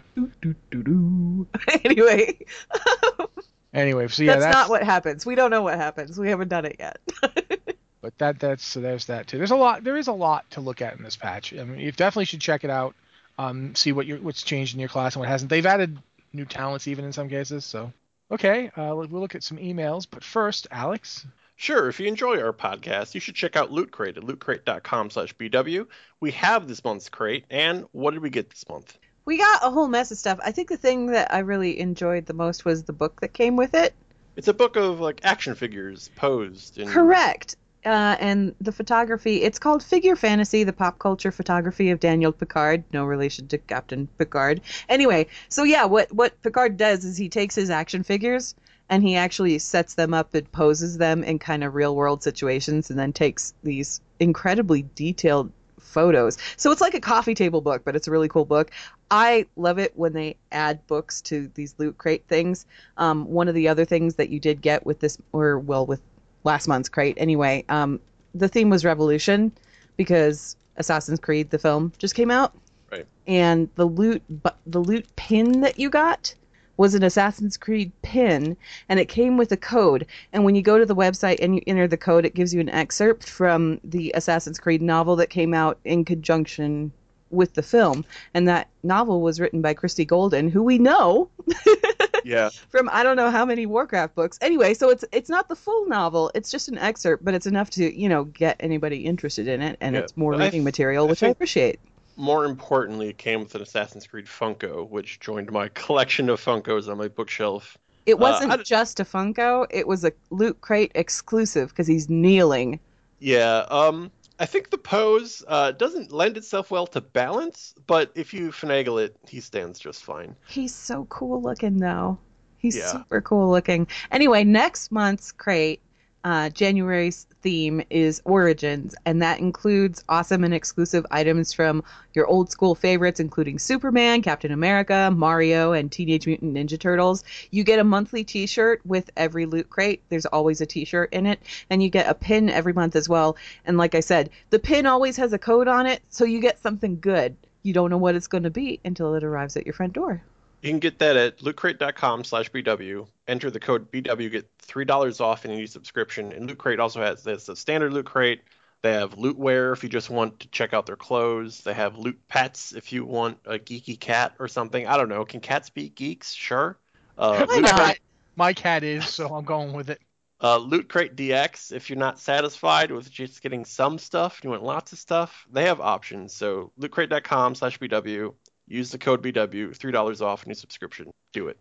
[SPEAKER 4] anyway,
[SPEAKER 3] Anyway, so yeah,
[SPEAKER 4] that's,
[SPEAKER 3] that's,
[SPEAKER 4] not what happens. We don't know what happens. We haven't done it yet.
[SPEAKER 3] But that that's so there's that too. There's a lot. There is a lot to look at in this patch. I mean, you definitely should check it out. Um, see what your what's changed in your class and what hasn't. They've added new talents even in some cases. So okay, uh, we'll look at some emails. But first, Alex.
[SPEAKER 5] Sure, if you enjoy our podcast, you should check out Loot Crate at lootcrate.com slash BW. We have this month's crate, and what did we get this month?
[SPEAKER 4] we got a whole mess of stuff. I think the thing that I really enjoyed the most was the book that came with it.
[SPEAKER 5] It's a book of like action figures posed in
[SPEAKER 4] Correct. Uh, and the photography, it's called Figure Fantasy, the pop culture photography of Daniel Picard, no relation to Captain Picard. Anyway, so yeah, what, what Picard does is he takes his action figures and he actually sets them up and poses them in kind of real world situations and then takes these incredibly detailed photos. So it's like a coffee table book, but it's a really cool book. I love it when they add books to these loot crate things. Um, one of the other things that you did get with this, or well, with last month's crate anyway, um, the theme was revolution because Assassin's Creed, the film, just came out.
[SPEAKER 5] Right.
[SPEAKER 4] and the loot the loot pin that you got was an Assassin's Creed pin, and it came with a code. And when you go to the website and you enter the code, it gives you an excerpt from the Assassin's Creed novel that came out in conjunction with the film. And that novel was written by Christie Golden, who we know
[SPEAKER 5] Yeah.
[SPEAKER 4] from I don't know how many Warcraft books. Anyway, so it's it's not the full novel; it's just an excerpt, but it's enough to you know get anybody interested in it, and
[SPEAKER 5] Yeah,
[SPEAKER 4] it's more
[SPEAKER 5] I
[SPEAKER 4] reading
[SPEAKER 5] th-
[SPEAKER 4] material, which I
[SPEAKER 5] think-
[SPEAKER 4] appreciate.
[SPEAKER 5] More importantly, it came with an Assassin's Creed Funko, which joined my collection of Funkos on my bookshelf.
[SPEAKER 4] It
[SPEAKER 5] Uh,
[SPEAKER 4] wasn't
[SPEAKER 5] d-
[SPEAKER 4] just a Funko; it was a Loot Crate exclusive because he's kneeling.
[SPEAKER 5] Yeah, um, I think the pose uh, doesn't lend itself well to balance, but if you finagle it, he stands just fine.
[SPEAKER 4] He's so cool looking, though. He's
[SPEAKER 5] Yeah.
[SPEAKER 4] super cool looking. Anyway, next month's crate, uh, January's theme is Origins, and that includes awesome and exclusive items from your old school favorites, including Superman, Captain America, Mario, and Teenage Mutant Ninja Turtles. You get a monthly t shirt with every loot crate. There's always a t shirt in it, and you get a pin every month as well. And like I said, the pin always has a code on it, so you get something good. You don't know what it's going to be until it arrives at your front door.
[SPEAKER 5] You can get that at lootcrate.com slash BW. Enter the code BW, get $3 off in any subscription. And Loot Crate also has this a standard Loot Crate. They have Lootwear if you just want to check out their clothes. They have Loot Pets if you want a geeky cat or something. I don't know. Can cats be geeks? Sure. Uh, Loot
[SPEAKER 4] not?
[SPEAKER 5] Crate-
[SPEAKER 3] My cat is, so I'm going with it.
[SPEAKER 5] Uh, Loot Crate DX, if you're not satisfied with just getting some stuff, you want lots of stuff, they have options. So lootcrate.com slash BW, use the code BW, $3 off new subscription. Do it.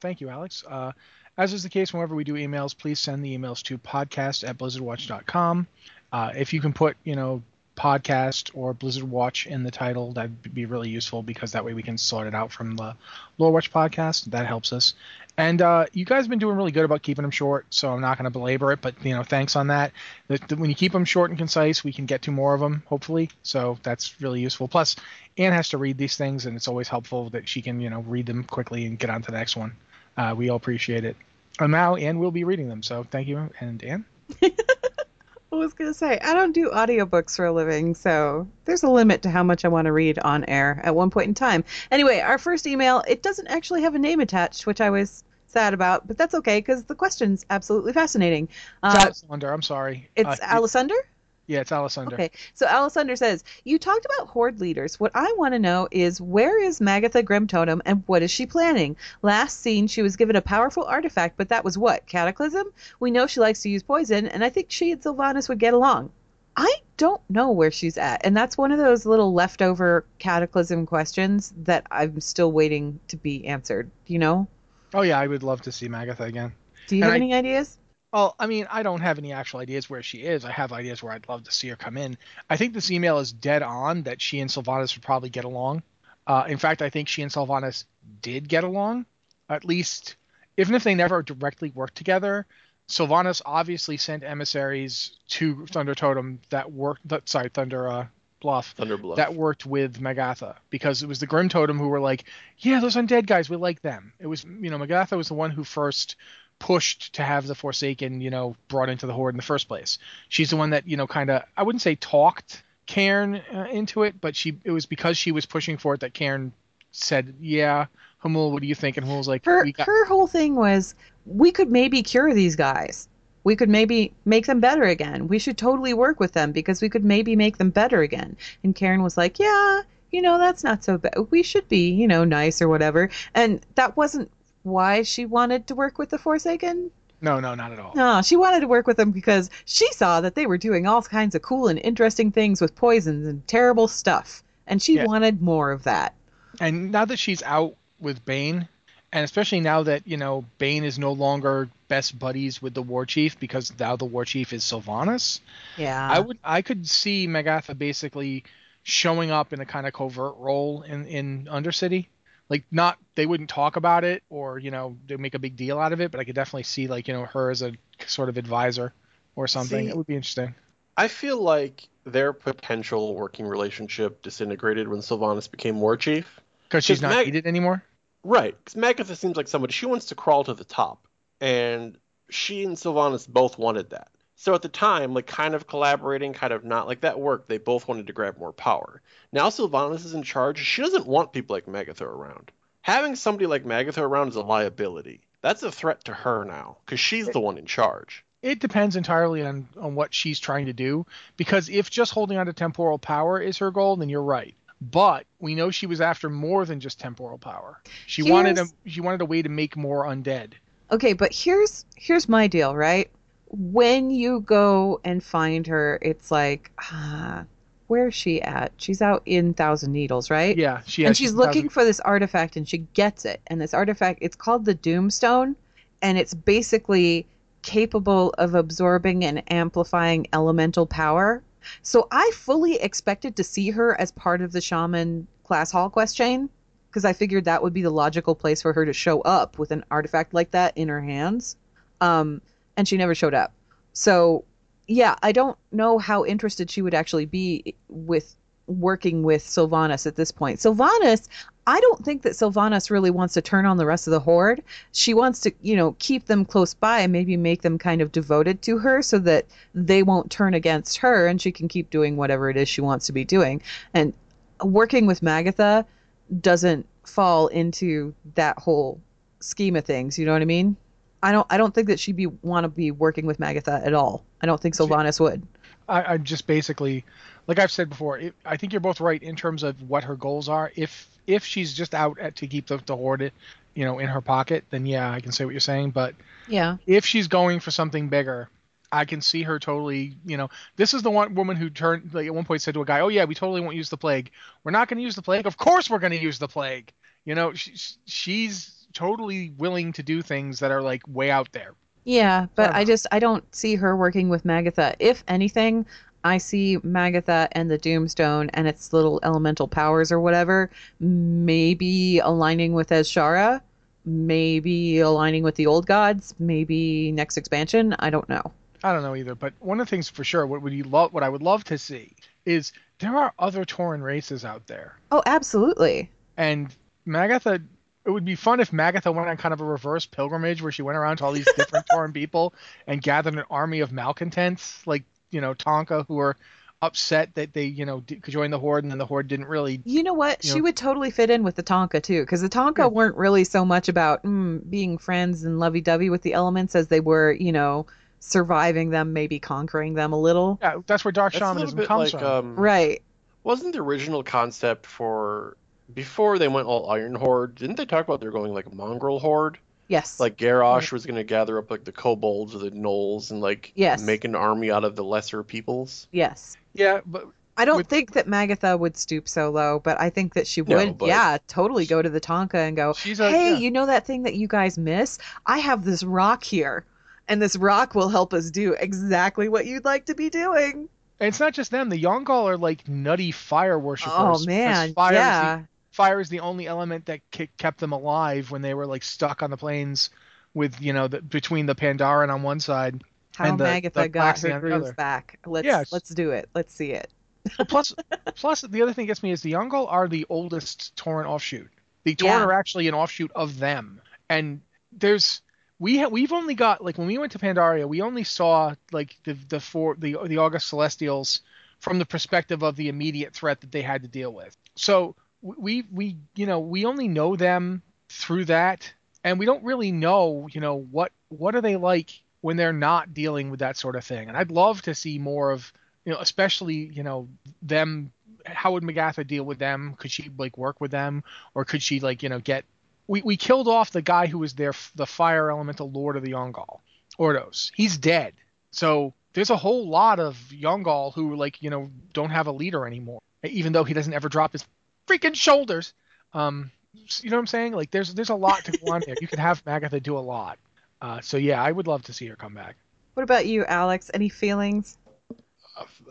[SPEAKER 3] Thank you, Alex. Uh, as is the case whenever we do emails, please send the emails to podcast at blizzardwatch.com. Uh, if you can put, you know, podcast or Blizzard Watch in the title, that'd be really useful because that way we can sort it out from the Lore Watch podcast. That helps us. And uh, you guys have been doing really good about keeping them short, so I'm not going to belabor it. But you know, thanks on that. The, the- when you keep them short and concise, we can get to more of them, hopefully. So that's really useful. Plus, Anne has to read these things, and it's always helpful that she can, you know, read them quickly and get on to the next one. Uh, we all appreciate it. And now Anne will be reading them, so thank you. And Anne,
[SPEAKER 4] I was going to say, I don't do audiobooks for a living, so there's a limit to how much I want to read on air at one point in time. Anyway, our first email, it doesn't actually have a name attached, which I was sad about, but that's okay because the question's absolutely fascinating.
[SPEAKER 3] it's
[SPEAKER 4] Uh,
[SPEAKER 3] Alessander. I'm sorry.
[SPEAKER 4] it's
[SPEAKER 3] Uh,
[SPEAKER 4] Alessander?
[SPEAKER 3] Yeah, it's Alessander.
[SPEAKER 4] Okay, so Alessander says, You talked about Horde leaders. What I want to know is where is Magatha Grimtotem and what is she planning? Last seen, she was given a powerful artifact, but that was what? Cataclysm? We know she likes to use poison, and I think she and Sylvanas would get along. I don't know where she's at, and that's one of those little leftover Cataclysm questions that I'm still waiting to be answered. You know?
[SPEAKER 3] Oh yeah, I would love to see Magatha again.
[SPEAKER 4] Do you
[SPEAKER 3] And
[SPEAKER 4] have
[SPEAKER 3] I-
[SPEAKER 4] any ideas?
[SPEAKER 3] Well, I mean, I don't have any actual ideas where she is. I have ideas where I'd love to see her come in. I think this email is dead on that she and Sylvanas would probably get along. Uh, in fact, I think she and Sylvanas did get along. At least, even if they never directly worked together, Sylvanas obviously sent emissaries to Thunder Totem that worked. That, sorry, Thunder uh, Bluff
[SPEAKER 5] Thunderbluff.
[SPEAKER 3] that worked with Magatha because it was the Grim Totem who were like, yeah, those undead guys, we like them. It was, you know, Magatha was the one who first pushed to have the Forsaken, you know, brought into the Horde in the first place. She's the one that, you know, kind of, I wouldn't say talked Cairn uh, into it, but she, it was because she was pushing for it that Cairn said, yeah, Hamuul, what do you think? And Hamuul's like,
[SPEAKER 4] Her
[SPEAKER 3] we got,
[SPEAKER 4] her whole thing was we could maybe cure these guys. We could maybe make them better again. We should totally work with them because we could maybe make them better again. And Cairn was like, "Yeah, you know, that's not so bad. We should be, you know, nice or whatever." And that wasn't why she wanted to work with the Forsaken.
[SPEAKER 3] no, no, not at all.
[SPEAKER 4] No, she wanted to work with them because she saw that they were doing all kinds of cool and interesting things with poisons and terrible stuff. And she
[SPEAKER 3] Yeah.
[SPEAKER 4] wanted more of that.
[SPEAKER 3] And now that she's out with Bane, and especially now that you know Bane is no longer best buddies with the War Chief because now the War Chief is Sylvanas,
[SPEAKER 4] Yeah.
[SPEAKER 3] I would I could see Magatha basically showing up in a kind of covert role in in Undercity. Like not they wouldn't talk about it or you know they make a big deal out of it, but I could definitely see like you know her as a sort of advisor or something.
[SPEAKER 5] See-
[SPEAKER 3] it would be interesting.
[SPEAKER 5] I feel like their potential working relationship disintegrated when Sylvanas became War Chief.
[SPEAKER 3] Because she's not
[SPEAKER 5] Mag-
[SPEAKER 3] needed anymore.
[SPEAKER 5] Right, because Magatha seems like somebody she wants to crawl to the top, and she and Sylvanas both wanted that. So at the time, like kind of collaborating, kind of not, like that worked. They both wanted to grab more power. Now Sylvanas is in charge. She doesn't want people like Magatha around. Having somebody like Magatha around is a liability. That's a threat to her now because she's the one in charge.
[SPEAKER 3] It depends entirely on, on what she's trying to do. Because if just holding on to temporal power is her goal, then you're right. But we know she was after more than just temporal power. She wanted a she wanted a way to make more undead.
[SPEAKER 4] Okay, but here's here's my deal, right? When you go and find her, it's like, ah, where's she at? She's out in Thousand Needles, right?
[SPEAKER 3] Yeah, she
[SPEAKER 4] and she's
[SPEAKER 3] she-
[SPEAKER 4] looking for this artifact and she gets it and this artifact it's called the doomstone and it's basically capable of absorbing and amplifying elemental power so i fully expected to see her as part of the shaman class hall quest chain because i figured that would be the logical place for her to show up with an artifact like that in her hands um, and she never showed up so yeah i don't know how interested she would actually be with working with Sylvanas at this point. Sylvanas, I don't think that Sylvanas really wants to turn on the rest of the horde. She wants to, you know, keep them close by and maybe make them kind of devoted to her so that they won't turn against her and she can keep doing whatever it is she wants to be doing. And working with Magatha doesn't fall into that whole scheme of things, you know what I mean? I don't I don't think that she'd be want to be working with Magatha at all. I don't think Sylvanas would.
[SPEAKER 3] I, I just basically, like I've said before, it, I think you're both right in terms of what her goals are. If if she's just out at, to keep the, the horde, you know, in her pocket, then yeah, I can say what you're saying. But
[SPEAKER 4] Yeah.
[SPEAKER 3] if she's going for something bigger, I can see her totally. You know, this is the one woman who turned like at one point said to a guy, "Oh yeah, we totally won't use the plague. We're not going to use the plague. Of course we're going to use the plague." You know, she, she's totally willing to do things that are like way out there.
[SPEAKER 4] Yeah, but. I just I don't see her working with Magatha. If anything, I see Magatha and the Doomstone and its little elemental powers or whatever, maybe aligning with Azshara, maybe aligning with the old gods, maybe next expansion. I don't know.
[SPEAKER 3] I don't know either, but one of the things for sure, what would you love, what I would love to see, is there are other Tauren races out there,
[SPEAKER 4] Oh, absolutely.
[SPEAKER 3] and Magatha. It would be fun if Magatha went on kind of a reverse pilgrimage where she went around to all these different Tauren people and gathered an army of malcontents, like you know Taunka, who were upset that they you know d- could join the horde, and then the horde didn't really.
[SPEAKER 4] You know what?
[SPEAKER 3] You
[SPEAKER 4] she
[SPEAKER 3] know-
[SPEAKER 4] would totally fit in with the Taunka too, because the Taunka
[SPEAKER 3] Yeah.
[SPEAKER 4] weren't really so much about mm, being friends and lovey-dovey with the elements as they were, you know, surviving them, maybe conquering them a little.
[SPEAKER 3] Yeah, that's where dark
[SPEAKER 5] That's a little
[SPEAKER 3] shamanism comes
[SPEAKER 5] like
[SPEAKER 3] from.
[SPEAKER 5] um,
[SPEAKER 4] Right.
[SPEAKER 5] wasn't the original concept for before they went all Iron Horde? Didn't they talk about they're going like mongrel horde?
[SPEAKER 4] Yes.
[SPEAKER 5] Like Garrosh was going to gather up like the kobolds or the gnolls and like
[SPEAKER 4] Yes.
[SPEAKER 5] make an army out of the lesser peoples.
[SPEAKER 4] yes.
[SPEAKER 3] yeah, but
[SPEAKER 4] I don't
[SPEAKER 3] With-
[SPEAKER 4] think that Magatha would stoop so low, but I think that she would,
[SPEAKER 5] but-
[SPEAKER 4] yeah, totally go to the Taunka and go,
[SPEAKER 3] She's a-
[SPEAKER 4] hey,
[SPEAKER 3] yeah.
[SPEAKER 4] you know that thing that you guys miss? I have this rock here, and this rock will help us do exactly what you'd like to be doing.
[SPEAKER 3] and it's not just them. The Yaungol are like nutty fire worshippers.
[SPEAKER 4] Oh, man.
[SPEAKER 3] fire is the-
[SPEAKER 4] Yeah.
[SPEAKER 3] Fire is the only element that kept them alive when they were like stuck on the plains with you know the, between the Pandaren on one side.
[SPEAKER 4] How
[SPEAKER 3] and the-
[SPEAKER 4] Magatha
[SPEAKER 3] the
[SPEAKER 4] got her
[SPEAKER 3] on the
[SPEAKER 4] groove
[SPEAKER 3] other.
[SPEAKER 4] back. Let's
[SPEAKER 3] Yes.
[SPEAKER 4] let's do it. Let's see it.
[SPEAKER 3] Well, plus, plus the other thing that gets me is the Yaungol are the oldest Tauren offshoot. The Tauren
[SPEAKER 4] Yeah.
[SPEAKER 3] are actually an offshoot of them, and there's we ha- we've only got like when we went to Pandaria, we only saw like the the four the the August Celestials from the perspective of the immediate threat that they had to deal with. So we we you know we only know them through that, and we don't really know you know what what are they like when they're not dealing with that sort of thing. And I'd love to see more of you know especially you know them. How would Magatha deal with them? Could she like work with them, or could she like you know get we, we killed off the guy who was their the fire elemental lord of the Yaungol, Ordos. He's dead. So there's a whole lot of Yaungol who like you know don't have a leader anymore, even though he doesn't ever drop his freaking shoulders. Um, you know what I'm saying? Like there's there's a lot to go on there. You could have Magatha do a lot. Uh, so yeah, I would love to see her come back.
[SPEAKER 4] What about you, Alex? Any feelings?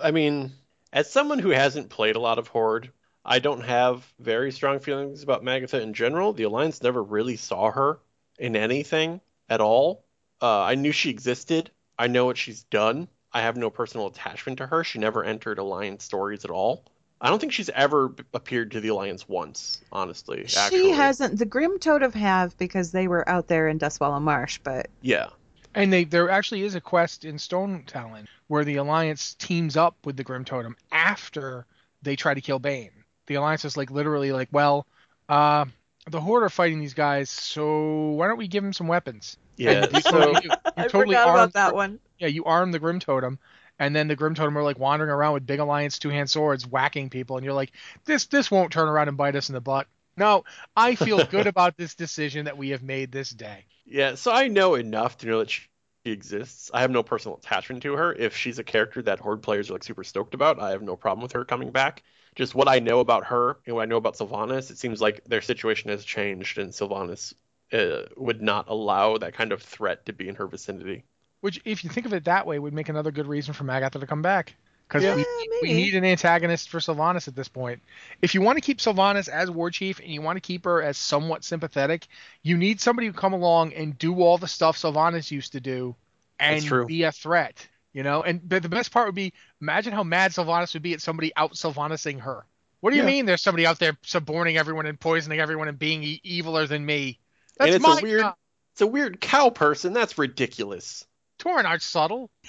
[SPEAKER 5] I mean, as someone who hasn't played a lot of Horde, I don't have very strong feelings about Magatha in general. The Alliance never really saw her in anything at all. Uh, I knew she existed. I know what she's done. I have no personal attachment to her. She never entered Alliance stories at all. I don't think she's ever appeared to the Alliance once, honestly.
[SPEAKER 4] She
[SPEAKER 5] actually.
[SPEAKER 4] hasn't. The Grim Totem have because they were out there in Dustwallow Marsh, but
[SPEAKER 5] Yeah.
[SPEAKER 3] And they there actually is a quest in Stone Talon where the Alliance teams up with the Grim Totem after they try to kill Bane. The Alliance is like literally like, well, uh, the Horde are fighting these guys, so why don't we give them some weapons?
[SPEAKER 5] Yeah.
[SPEAKER 3] And you
[SPEAKER 5] So
[SPEAKER 3] totally, you
[SPEAKER 4] I
[SPEAKER 3] totally
[SPEAKER 4] forgot
[SPEAKER 3] arm
[SPEAKER 4] about that one.
[SPEAKER 3] yeah, you arm the Grim Totem, and then the Grim Totem are like wandering around with big Alliance two hand swords, whacking people, and you're like, this this won't turn around and bite us in the butt. No, I feel good about this decision that we have made this day.
[SPEAKER 5] Yeah, so I know enough to know that she exists. I have no personal attachment to her. If she's a character that Horde players are like super stoked about, I have no problem with her coming back. Just what I know about her and what I know about Sylvanas, it seems like their situation has changed, and Sylvanas uh, would not allow that kind of threat to be in her vicinity.
[SPEAKER 3] Which, if you think of it that way, would make another good reason for Magatha to come back. Because
[SPEAKER 5] Yeah.
[SPEAKER 3] we, we need an antagonist for Sylvanas at this point. If you want to keep Sylvanas as war chief and you want to keep her as somewhat sympathetic, you need somebody to come along and do all the stuff Sylvanas used to do and be a threat. You know, and but the best part would be imagine how mad Sylvanas would be at somebody out Sylvanasing her. What do you
[SPEAKER 5] Yeah.
[SPEAKER 3] mean? There's somebody out there suborning everyone and poisoning everyone and being e- eviler than me. That's
[SPEAKER 5] and it's
[SPEAKER 3] my
[SPEAKER 5] a weird,
[SPEAKER 3] job.
[SPEAKER 5] it's a weird cow person. That's ridiculous.
[SPEAKER 3] Tauren aren't subtle.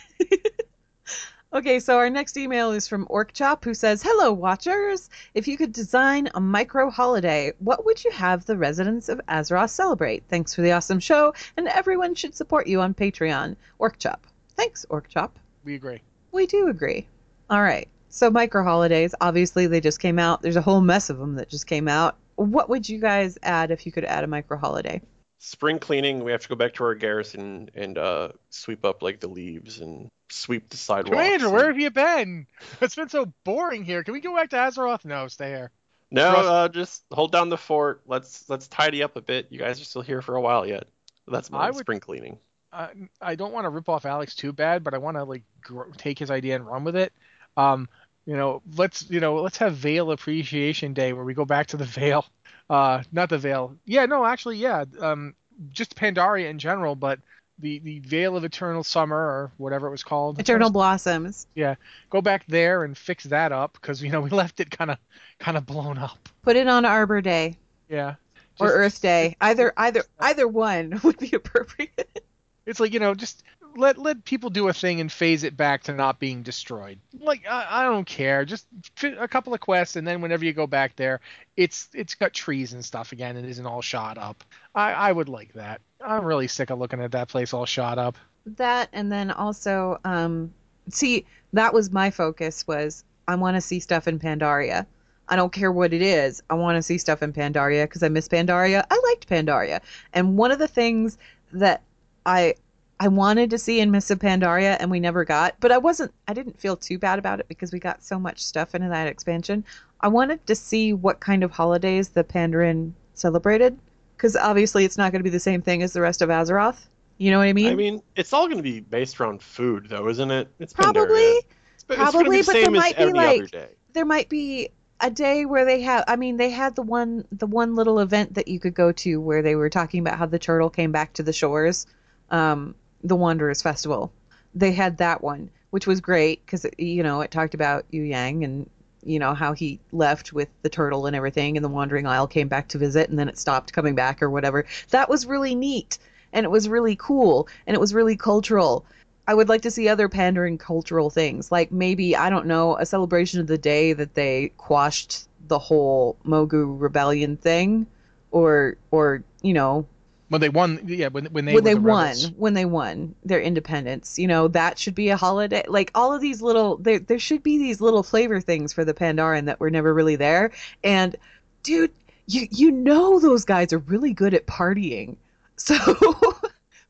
[SPEAKER 4] Okay, so our next email is from Orkchop, who says, "Hello, watchers. If you could design a micro holiday, what would you have the residents of Azeroth celebrate? Thanks for the awesome show, and everyone should support you on Patreon." Orkchop. Thanks, Orkchop.
[SPEAKER 3] We agree.
[SPEAKER 4] We do agree. All right. So micro holidays, obviously they just came out. There's a whole mess of them that just came out. What would you guys add if you could add a micro holiday?
[SPEAKER 5] Spring cleaning, we have to go back to our garrison and uh, sweep up like the leaves and sweep the sidewalks.
[SPEAKER 3] Commander,
[SPEAKER 5] and-
[SPEAKER 3] where have you been? It's been so boring here. Can we go back to Azeroth? No, stay here.
[SPEAKER 5] No, uh, just hold down the fort. Let's let's tidy up a bit. You guys are still here for a while yet. That's my
[SPEAKER 3] would-
[SPEAKER 5] spring cleaning.
[SPEAKER 3] Uh, I don't want to rip off Alex too bad, but I want to like gr- take his idea and run with it. Um, you know, let's you know let's have Vale Appreciation Day where we go back to the Vale. Uh, not the Vale. Yeah, no, actually, yeah. Um, just Pandaria in general, but the the Vale of Eternal Summer or whatever it was called.
[SPEAKER 4] Eternal Blossoms.
[SPEAKER 3] Yeah, go back there and fix that up because you know we left it kind of kind of blown up.
[SPEAKER 4] Put it on Arbor Day
[SPEAKER 3] Yeah.
[SPEAKER 4] or Earth Day. Either either either one would be appropriate.
[SPEAKER 3] It's like you know, just let let people do a thing and phase it back to not being destroyed. Like I, I don't care, just a couple of quests, and then whenever you go back there, it's it's got trees and stuff again, and isn't all shot up. I I would like that. I'm really sick of looking at that place all shot up.
[SPEAKER 4] that and then also um see that was my focus was I want to see stuff in Pandaria. I don't care what it is. I want to see stuff in Pandaria because I miss Pandaria. I liked Pandaria. And one of the things that I I wanted to see in Mists of Pandaria and we never got, but I wasn't I didn't feel too bad about it because we got so much stuff into that expansion. I wanted to see what kind of holidays the Pandaren celebrated because obviously it's not going to be the same thing as the rest of Azeroth. You know what I mean?
[SPEAKER 5] I mean, it's all going to be based around food, though, isn't it? It's
[SPEAKER 4] Probably.
[SPEAKER 5] Pandaria. It's,
[SPEAKER 4] Probably,
[SPEAKER 5] the
[SPEAKER 4] but there might be, like- there might be a day where they have I mean they had the one the one little event that you could go to where they were talking about how the turtle came back to the shores um the Wanderers Festival. They had that one, which was great because you know it talked about Liu Lang and you know how he left with the turtle and everything, and the Wandering Isle came back to visit, and then it stopped coming back or whatever. That was really neat, and it was really cool, and it was really cultural. I would like to see other Pandaren cultural things, like maybe I don't know a celebration of the day that they quashed the whole Mogu rebellion thing, or or you know
[SPEAKER 3] When they won, yeah, when when they
[SPEAKER 4] when they
[SPEAKER 3] the
[SPEAKER 4] won
[SPEAKER 3] rebels.
[SPEAKER 4] when they won their independence you know that should be a holiday like all of these little there, there should be these little flavor things for the Pandaren that were never really there. And dude you you know those guys are really good at partying. So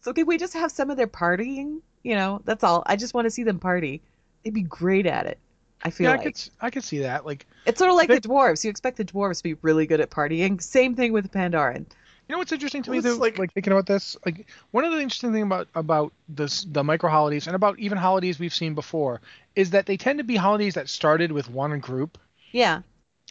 [SPEAKER 4] so can we just have some of their partying? You know that's all. I just want to see them party. They'd be great at it i feel
[SPEAKER 3] Yeah, I
[SPEAKER 4] like.
[SPEAKER 3] could s- I could see that. Like
[SPEAKER 4] it's sort of like
[SPEAKER 3] They-
[SPEAKER 4] the dwarves. You expect the dwarves to be really good at partying. Same thing with the Pandaren
[SPEAKER 3] You know what's interesting to
[SPEAKER 5] Well,
[SPEAKER 3] me
[SPEAKER 5] it's
[SPEAKER 3] though,
[SPEAKER 5] like-
[SPEAKER 3] like, thinking about this, like one of the interesting thing about about this the micro holidays and about even holidays we've seen before is that they tend to be holidays that started with one group
[SPEAKER 4] yeah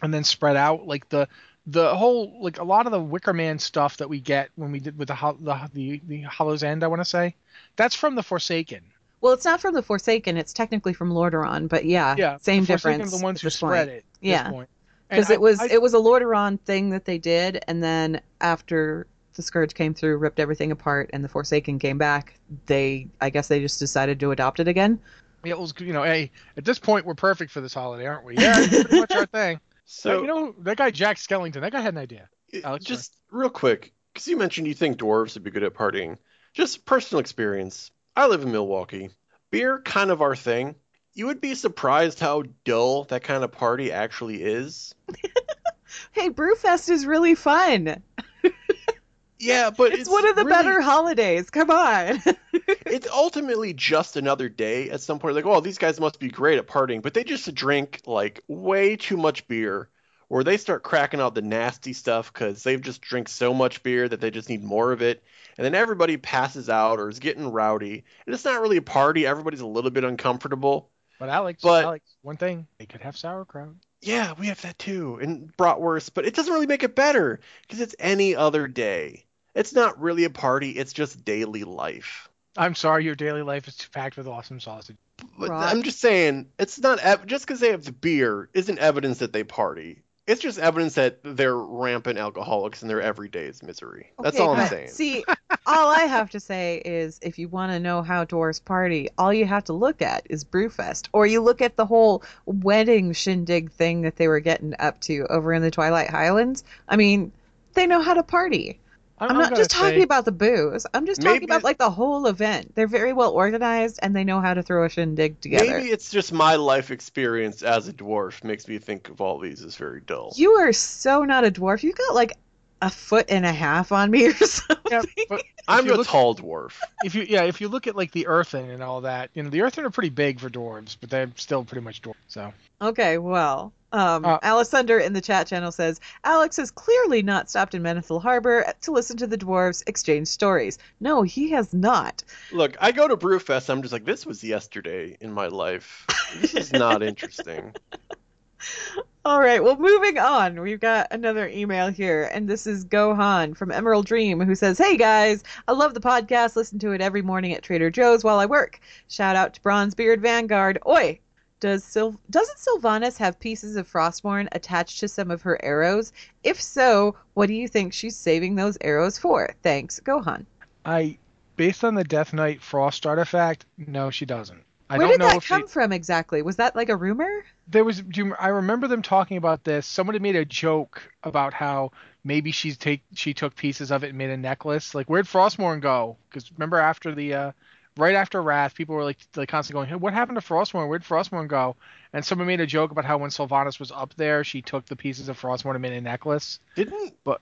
[SPEAKER 3] and then spread out. Like the the whole like a lot of the Wicker Man stuff that we get when we did with the Hol- the the, the Hallow's End, I want to say, that's from the Forsaken.
[SPEAKER 4] Well, it's not from the Forsaken. It's technically from Lordaeron, but yeah,
[SPEAKER 3] Yeah,
[SPEAKER 4] same
[SPEAKER 3] the
[SPEAKER 4] difference.
[SPEAKER 3] the ones who spread
[SPEAKER 4] point.
[SPEAKER 3] it. at
[SPEAKER 4] Yeah.
[SPEAKER 3] this point. And
[SPEAKER 4] because it was
[SPEAKER 3] I-
[SPEAKER 4] it was a Lordaeron thing that they did, and then after the Scourge came through, ripped everything apart, and the Forsaken came back, they I guess they just decided to adopt it again.
[SPEAKER 3] Yeah, it was you know, hey, at this point we're perfect for this holiday, aren't we? Yeah, it's pretty much our thing.
[SPEAKER 5] So
[SPEAKER 3] Hey, you know that guy Jack Skellington, that guy had an idea.
[SPEAKER 5] it-
[SPEAKER 3] Alex,
[SPEAKER 5] just real quick, because you mentioned you think dwarves would be good at partying. Just personal experience. I live in Milwaukee. Beer, kind of our thing. You would be surprised how dull that kind of party actually is.
[SPEAKER 4] Hey, Brewfest is really fun.
[SPEAKER 5] Yeah, but
[SPEAKER 4] It's, one of the
[SPEAKER 5] really-
[SPEAKER 4] better holidays. Come on.
[SPEAKER 5] it's ultimately just another day at some point. Like, oh, these guys must be great at partying, but they just drink like way too much beer, or they start cracking out the nasty stuff because they've just drank so much beer that they just need more of it, and then everybody passes out or is getting rowdy, and it's not really a party. Everybody's a little bit uncomfortable.
[SPEAKER 3] But Alex,
[SPEAKER 5] But-
[SPEAKER 3] Alex, one thing, they could have sauerkraut.
[SPEAKER 5] Yeah, we have that too, and bratwurst, but it doesn't really make it better because it's any other day. It's not really a party. It's just daily life.
[SPEAKER 3] I'm sorry, your daily life is packed with awesome sausage.
[SPEAKER 5] But
[SPEAKER 4] Right.
[SPEAKER 5] I'm just saying, it's not ev- just because they have the beer isn't evidence that they party. It's just evidence that they're rampant alcoholics and their everyday is misery. That's
[SPEAKER 4] Okay,
[SPEAKER 5] all I'm saying.
[SPEAKER 4] See, all I have to say is if you want to know how dwarves party, all you have to look at is Brewfest. Or you look at the whole wedding shindig thing that they were getting up to over in the Twilight Highlands. I mean, they know how to party. I'm, not
[SPEAKER 3] gonna
[SPEAKER 4] just talking
[SPEAKER 3] say-
[SPEAKER 4] about the booze. I'm just talking about like the whole event. They're very well organized and they know how to throw a shindig together.
[SPEAKER 5] Maybe it's just my life experience as a dwarf makes me think of all these as very dull.
[SPEAKER 4] You are so not a dwarf. You've got like a foot and a half on me or something.
[SPEAKER 3] Yeah,
[SPEAKER 5] I'm a
[SPEAKER 3] look-
[SPEAKER 5] tall dwarf.
[SPEAKER 3] if you yeah, if you look at like the Earthen and all that, you know, the Earthen are pretty big for dwarves, but they're still pretty much dwarves. So
[SPEAKER 4] Okay, well, um,
[SPEAKER 3] Uh,
[SPEAKER 4] Alessander in the chat channel says Alex has clearly not stopped in Menethil Harbor to listen to the dwarves exchange stories. No, he has not.
[SPEAKER 5] Look, I go to Brewfest. I'm just like, this was yesterday in my life. This is not interesting.
[SPEAKER 4] All right, well, moving on. We've got another email here, and this is Gohan from Emerald Dream who says, Hey guys, I love the podcast. Listen to it every morning at Trader Joe's while I work. Shout out to Bronzebeard Vanguard. Oi! Does Sil- doesn't Sylvanas have pieces of Frostmourne attached to some of her arrows? If so, what do you think she's saving those arrows for? Thanks, Gohan.
[SPEAKER 3] I, based on the Death Knight Frost artifact, no, she doesn't. I
[SPEAKER 4] Where
[SPEAKER 3] don't
[SPEAKER 4] did
[SPEAKER 3] know
[SPEAKER 4] that
[SPEAKER 3] if she-
[SPEAKER 4] come from exactly? Was that like a rumor?
[SPEAKER 3] there was do you, I remember them talking about this. Somebody made a joke about how maybe she's take she took pieces of it and made a necklace. Like where'd Frostmourne go? Because remember after the uh, right after Wrath, people were like like constantly going, hey, "What happened to Frostmourne? Where'd Frostmourne go?" And someone made a joke about how when Sylvanas was up there, she took the pieces of Frostmourne and made a necklace.
[SPEAKER 5] Didn't
[SPEAKER 3] But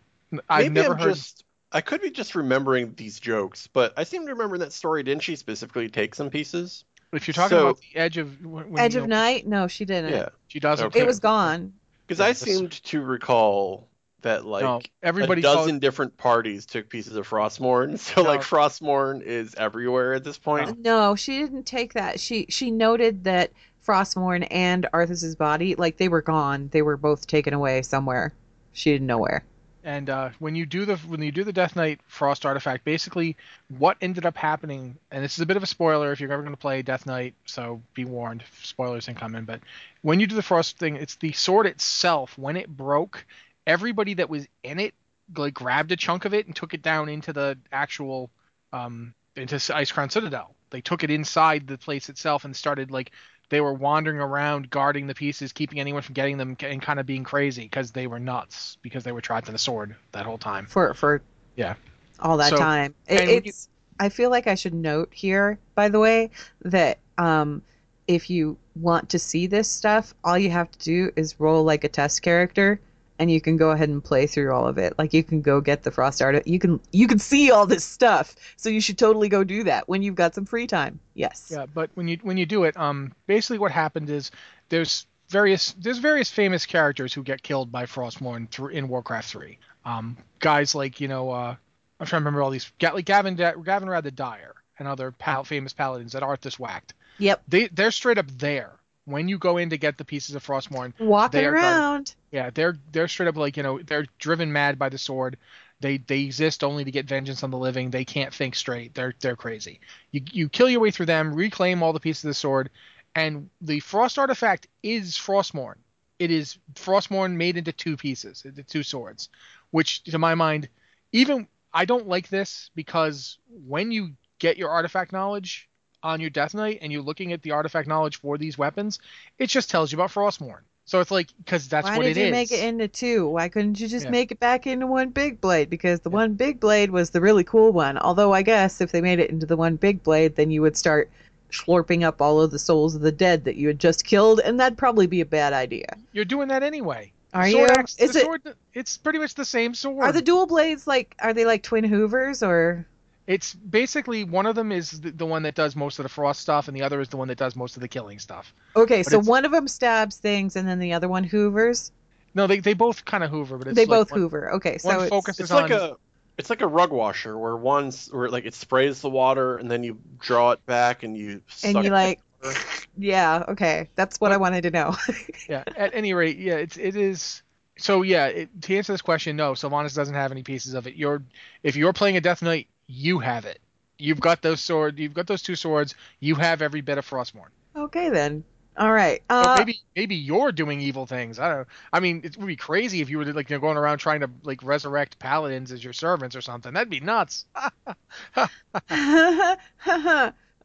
[SPEAKER 5] I've
[SPEAKER 3] never
[SPEAKER 5] I'm
[SPEAKER 3] heard.
[SPEAKER 5] just I could be just remembering these jokes, but I seem to remember that story. Didn't she specifically take some pieces?
[SPEAKER 3] If you're talking
[SPEAKER 5] so-
[SPEAKER 3] about the edge of when, when,
[SPEAKER 4] Edge
[SPEAKER 3] you
[SPEAKER 4] of Night? No, she didn't.
[SPEAKER 5] Yeah,
[SPEAKER 3] she doesn't.
[SPEAKER 5] Okay.
[SPEAKER 4] It was gone.
[SPEAKER 5] because
[SPEAKER 3] Yeah,
[SPEAKER 5] I
[SPEAKER 3] that's-
[SPEAKER 5] seemed to recall that like
[SPEAKER 3] No, everybody
[SPEAKER 5] a
[SPEAKER 3] called-
[SPEAKER 5] dozen different parties took pieces of Frostmourne. So
[SPEAKER 3] No.
[SPEAKER 5] like Frostmourne is everywhere at this point.
[SPEAKER 4] No, she didn't take that. She she noted that Frostmourne and Arthas's body, like they were gone. They were both taken away somewhere. She didn't know where.
[SPEAKER 3] And uh, when you do the when you do the Death Knight Frost artifact, basically what ended up happening, and this is a bit of a spoiler if you're ever going to play Death Knight, so be warned, spoilers incoming. But when you do the Frost thing, it's the sword itself. When it broke, everybody that was in it like grabbed a chunk of it and took it down into the actual um, into Icecrown Citadel. They took it inside the place itself and started like they were wandering around guarding the pieces, keeping anyone from getting them, and kind of being crazy because they were nuts because they were trapped in the sword that whole time.
[SPEAKER 4] For for
[SPEAKER 3] Yeah.
[SPEAKER 4] all that
[SPEAKER 3] So-
[SPEAKER 4] time. It,
[SPEAKER 3] when you-
[SPEAKER 4] it's I feel like I should note here, by the way, that um if you want to see this stuff, all you have to do is roll like a test character and you can go ahead and play through all of it. Like you can go get the frost art. You can you can see all this stuff. So you should totally go do that when you've got some free time. Yes.
[SPEAKER 3] Yeah, but when you when you do it, um, basically what happened is there's various there's various famous characters who get killed by Frostmourne through in Warcraft 3. Um, guys like you know uh, I'm trying to remember all these like Gavin Gavinrad the Dire and other pal- famous paladins that Arthas whacked.
[SPEAKER 4] Yep.
[SPEAKER 3] They they're straight up there when you go in to get the pieces of Frostmourne.
[SPEAKER 4] Walking
[SPEAKER 3] They are guarded.
[SPEAKER 4] around.
[SPEAKER 3] Yeah, they're they're straight up like you know they're driven mad by the sword. They they exist only to get vengeance on the living. They can't think straight. They're they're crazy. You you kill your way through them, reclaim all the pieces of the sword, and the frost artifact is Frostmourne. It is Frostmourne made into two pieces, the two swords, which to my mind, even I don't like this because when you get your artifact knowledge on your Death Knight and you're looking at the artifact knowledge for these weapons, it just tells you about Frostmourne. So it's like because that's
[SPEAKER 4] Why
[SPEAKER 3] what
[SPEAKER 4] did you make it into two? Why couldn't you just
[SPEAKER 3] Yeah.
[SPEAKER 4] make it back into one big blade? Because the one big blade was the really cool one. Although I guess if they made it into the one big blade, then you would start slurping up all of the souls of the dead that you had just killed, and that'd probably be a bad idea.
[SPEAKER 3] You're doing that anyway.
[SPEAKER 4] Are
[SPEAKER 3] sword
[SPEAKER 4] you?
[SPEAKER 3] Axe,
[SPEAKER 4] Is it?
[SPEAKER 3] sword, it's pretty much the same sword.
[SPEAKER 4] Are the dual blades like? Are they like twin hoovers or?
[SPEAKER 3] It's basically one of them is the, the one that does most of the frost stuff, and the other is the one that does most of the killing stuff.
[SPEAKER 4] Okay,
[SPEAKER 3] But
[SPEAKER 4] so one of them stabs things, and then the other one hoovers.
[SPEAKER 3] No, they, they both kind of hoover, but it's
[SPEAKER 4] they
[SPEAKER 3] like
[SPEAKER 4] both
[SPEAKER 3] one,
[SPEAKER 4] hoover. Okay, so
[SPEAKER 3] one
[SPEAKER 4] it's,
[SPEAKER 3] focuses
[SPEAKER 5] It's like
[SPEAKER 3] on
[SPEAKER 5] a it's like a rug washer where one's where like it sprays the water and then you draw it back and you
[SPEAKER 4] and you like, yeah, okay, that's what I wanted to know.
[SPEAKER 3] yeah. At any rate, yeah, it's it is. So yeah, it, to answer this question, no, Sylvanas doesn't have any pieces of it. You're if you're playing a Death Knight, you have it. You've got those sword. You've got those two swords. You have every bit of Frostmourne.
[SPEAKER 4] okay then. All right. Uh,
[SPEAKER 3] maybe maybe you're doing evil things. I don't. know. I mean, it would be crazy if you were like you know, going around trying to like resurrect paladins as your servants or something. That'd be nuts.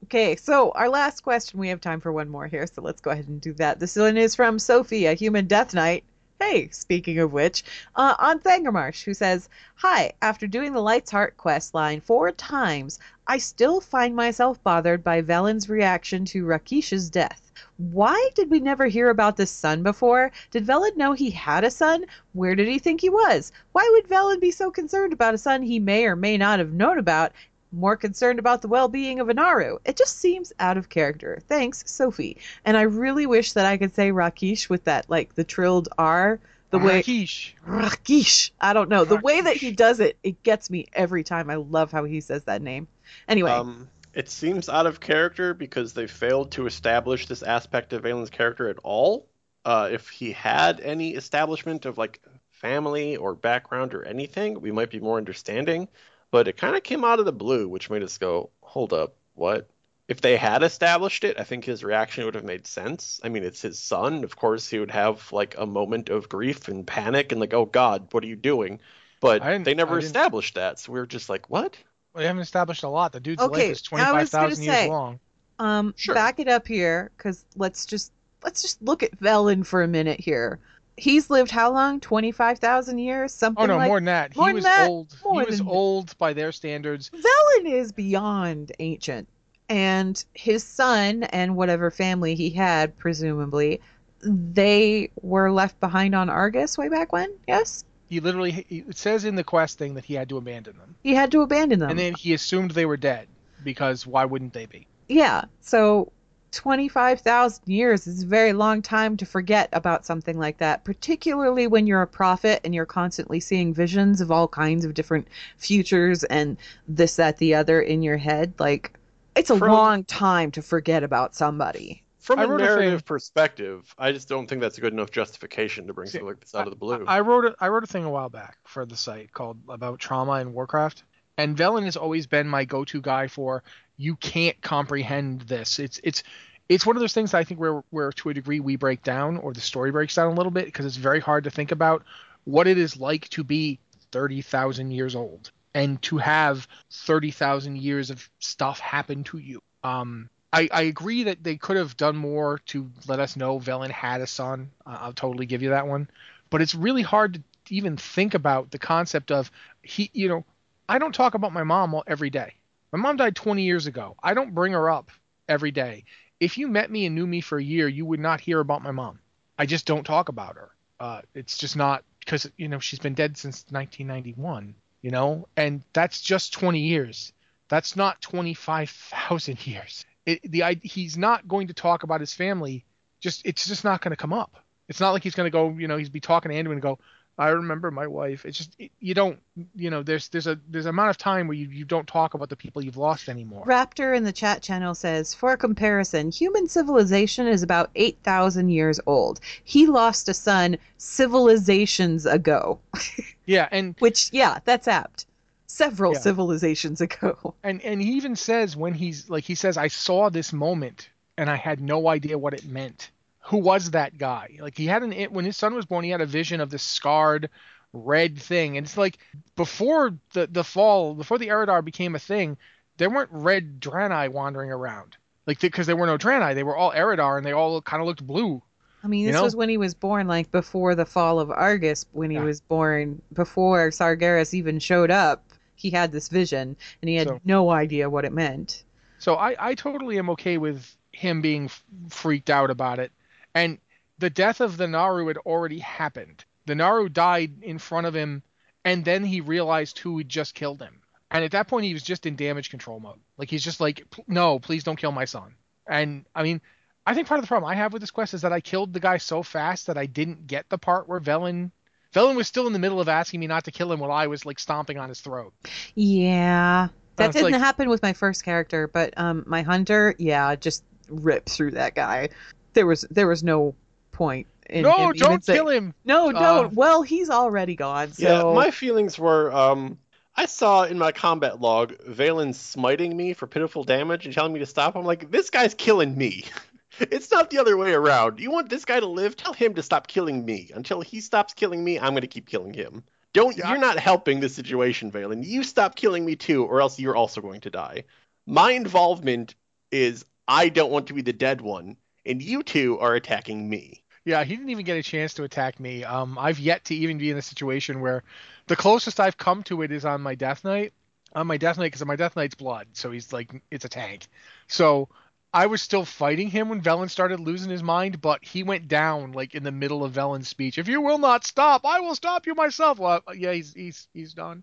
[SPEAKER 4] okay, so our last question. We have time for one more here, so let's go ahead and do that. This one is from Sophie, a human death knight. Hey, speaking of which, uh, on Thangermarsh, who says, Hi, after doing the Light's Heart quest line four times, I still find myself bothered by Velen's reaction to Rakeesh's death. Why did we never hear about this son before? Did Velen know he had a son? Where did he think he was? Why would Velen be so concerned about a son he may or may not have known about? More concerned about the well being of Anaru. It just seems out of character. Thanks, Sophie. And I really wish that I could say Rakeesh with that, like the trilled R. The way
[SPEAKER 3] Rakeesh.
[SPEAKER 4] Rakeesh. I don't know. The way that he does it, it gets me every time. I love how he says that name. Anyway,
[SPEAKER 5] Um, it seems out of character because they failed to establish this aspect of Valen's character at all. Uh, if he had any establishment of like family or background or anything, we might be more understanding. But it kind of came out of the blue, which made us go, "Hold up, what?" If they had established it, I think his reaction would have made sense. I mean, it's his son. Of course, he would have like a moment of grief and panic and like, "Oh God, what are you doing?" But they never established that, so we were just like, "What?"
[SPEAKER 3] Well, they haven't established a lot. The dude's
[SPEAKER 4] Okay,
[SPEAKER 3] life is
[SPEAKER 4] I was gonna
[SPEAKER 3] years
[SPEAKER 4] say-
[SPEAKER 3] long.
[SPEAKER 4] um,
[SPEAKER 5] Sure.
[SPEAKER 4] back it up here, because let's just let's just look at Velen for a minute here. He's lived how long? Twenty five thousand years? Oh, Something like
[SPEAKER 3] Oh no,
[SPEAKER 4] like
[SPEAKER 3] more than that.
[SPEAKER 4] more
[SPEAKER 3] he
[SPEAKER 4] than
[SPEAKER 3] was
[SPEAKER 4] that,
[SPEAKER 3] old.
[SPEAKER 4] more
[SPEAKER 3] He was old by their standards.
[SPEAKER 4] Velen is beyond ancient. And his son and whatever family he had, presumably, they were left behind on Argus way back when, yes?
[SPEAKER 3] He literally. It says in the quest thing that he had to abandon them,
[SPEAKER 4] He had to abandon them.
[SPEAKER 3] and then he assumed they were dead because why wouldn't they be?
[SPEAKER 4] yeah, so 25,000 years is a very long time to forget about something like that, particularly when you're a prophet and you're constantly seeing visions of all kinds of different futures and this, that, the other in your head. Like, it's a
[SPEAKER 5] From-
[SPEAKER 4] long time to forget about somebody.
[SPEAKER 5] From
[SPEAKER 3] I
[SPEAKER 5] a
[SPEAKER 3] wrote a
[SPEAKER 5] narrative
[SPEAKER 3] thing-
[SPEAKER 5] perspective, I just don't think that's a good enough justification to bring
[SPEAKER 3] See,
[SPEAKER 5] something like this out of the blue.
[SPEAKER 3] I wrote a, I wrote a thing a while back for the site called about trauma in Warcraft, and Velen has always been my go-to guy for you can't comprehend this. It's it's it's one of those things I think where where to a degree we break down or the story breaks down a little bit because it's very hard to think about what it is like to be thirty thousand years old and to have thirty thousand years of stuff happen to you. Um, I, I agree that they could have done more to let us know Velen had a son. Uh, I'll totally give you that one but it's really hard to even think about the concept of he you know i don't talk about my mom every day my mom died 20 years ago. I don't bring her up every day. If you met me and knew me for a year you would not hear about my mom. I just don't talk about her. Uh, it's just not because you know she's been dead since 1991 you know? And that's just 20 years. That's not 25,000 years. It, the he's not going to talk about his family. Just it's just not going to come up. It's not like he's going to go, you know, he's be talking to Anduin and go, I remember my wife. It's just you don't, you know, there's there's a there's an amount of time where you, you don't talk about the people you've lost anymore.
[SPEAKER 4] Raptor in the chat channel says, for comparison, human civilization is about 8,000 years old. He lost a son civilizations ago,
[SPEAKER 3] Yeah, and
[SPEAKER 4] which, yeah, that's apt. Several
[SPEAKER 3] Yeah.
[SPEAKER 4] civilizations ago.
[SPEAKER 3] and and he even says when he's like he says I saw this moment and I had no idea what it meant. Who was that guy? Like he had an when his son was born, he had a vision of this scarred red thing. And it's like before the the fall, before the Eridar became a thing, there weren't red Draenei wandering around. Like because there were no Draenei, they were all Eridar, and they all kind of looked blue.
[SPEAKER 4] I mean,
[SPEAKER 3] You
[SPEAKER 4] this
[SPEAKER 3] know?
[SPEAKER 4] was when he was born, like before the fall of Argus, when he
[SPEAKER 3] Yeah.
[SPEAKER 4] was born, before Sargeras even showed up. He had this vision, and he had
[SPEAKER 3] So-
[SPEAKER 4] no idea what it meant.
[SPEAKER 3] So I, I totally am okay with him being f- freaked out about it. And the death of the Naaru had already happened. The Naaru died in front of him, and then he realized who had just killed him. And at that point, he was just in damage control mode. Like he's just like, no, please don't kill my son. And I mean, I think part of the problem I have with this quest is that I killed the guy so fast that I didn't get the part where Velen. Velen was still in the middle of asking me not to kill him while I was like stomping on his throat.
[SPEAKER 4] Yeah, that didn't
[SPEAKER 3] like-
[SPEAKER 4] happen with my first character, but um, my hunter, yeah, just ripped through that guy. There was there was no point in
[SPEAKER 3] no,
[SPEAKER 4] him
[SPEAKER 3] don't
[SPEAKER 4] saying-
[SPEAKER 3] kill him.
[SPEAKER 4] No,
[SPEAKER 3] Uh,
[SPEAKER 4] don't. well, he's already gone. So
[SPEAKER 5] Yeah, my feelings were um I saw in my combat log Valen smiting me for pitiful damage and telling me to stop. I'm like, this guy's killing me. It's not the other way around. You want this guy to live? Tell him to stop killing me. Until he stops killing me, I'm gonna keep killing him. Don't
[SPEAKER 3] Yeah.
[SPEAKER 5] you're not helping the situation, Valen. You stop killing me too, or else you're also going to die. My involvement is I don't want to be the dead one, and you two are attacking me.
[SPEAKER 3] Yeah, he didn't even get a chance to attack me. Um, I've yet to even be in a situation where the closest I've come to it is on my Death Knight. On my Death Knight, because my Death Knight's blood, so he's like it's a tank. So I was still fighting him when Velen started losing his mind, but he went down like in the middle of Velen's speech. If you will not stop, I will stop you myself. Well, yeah, he's he's he's done.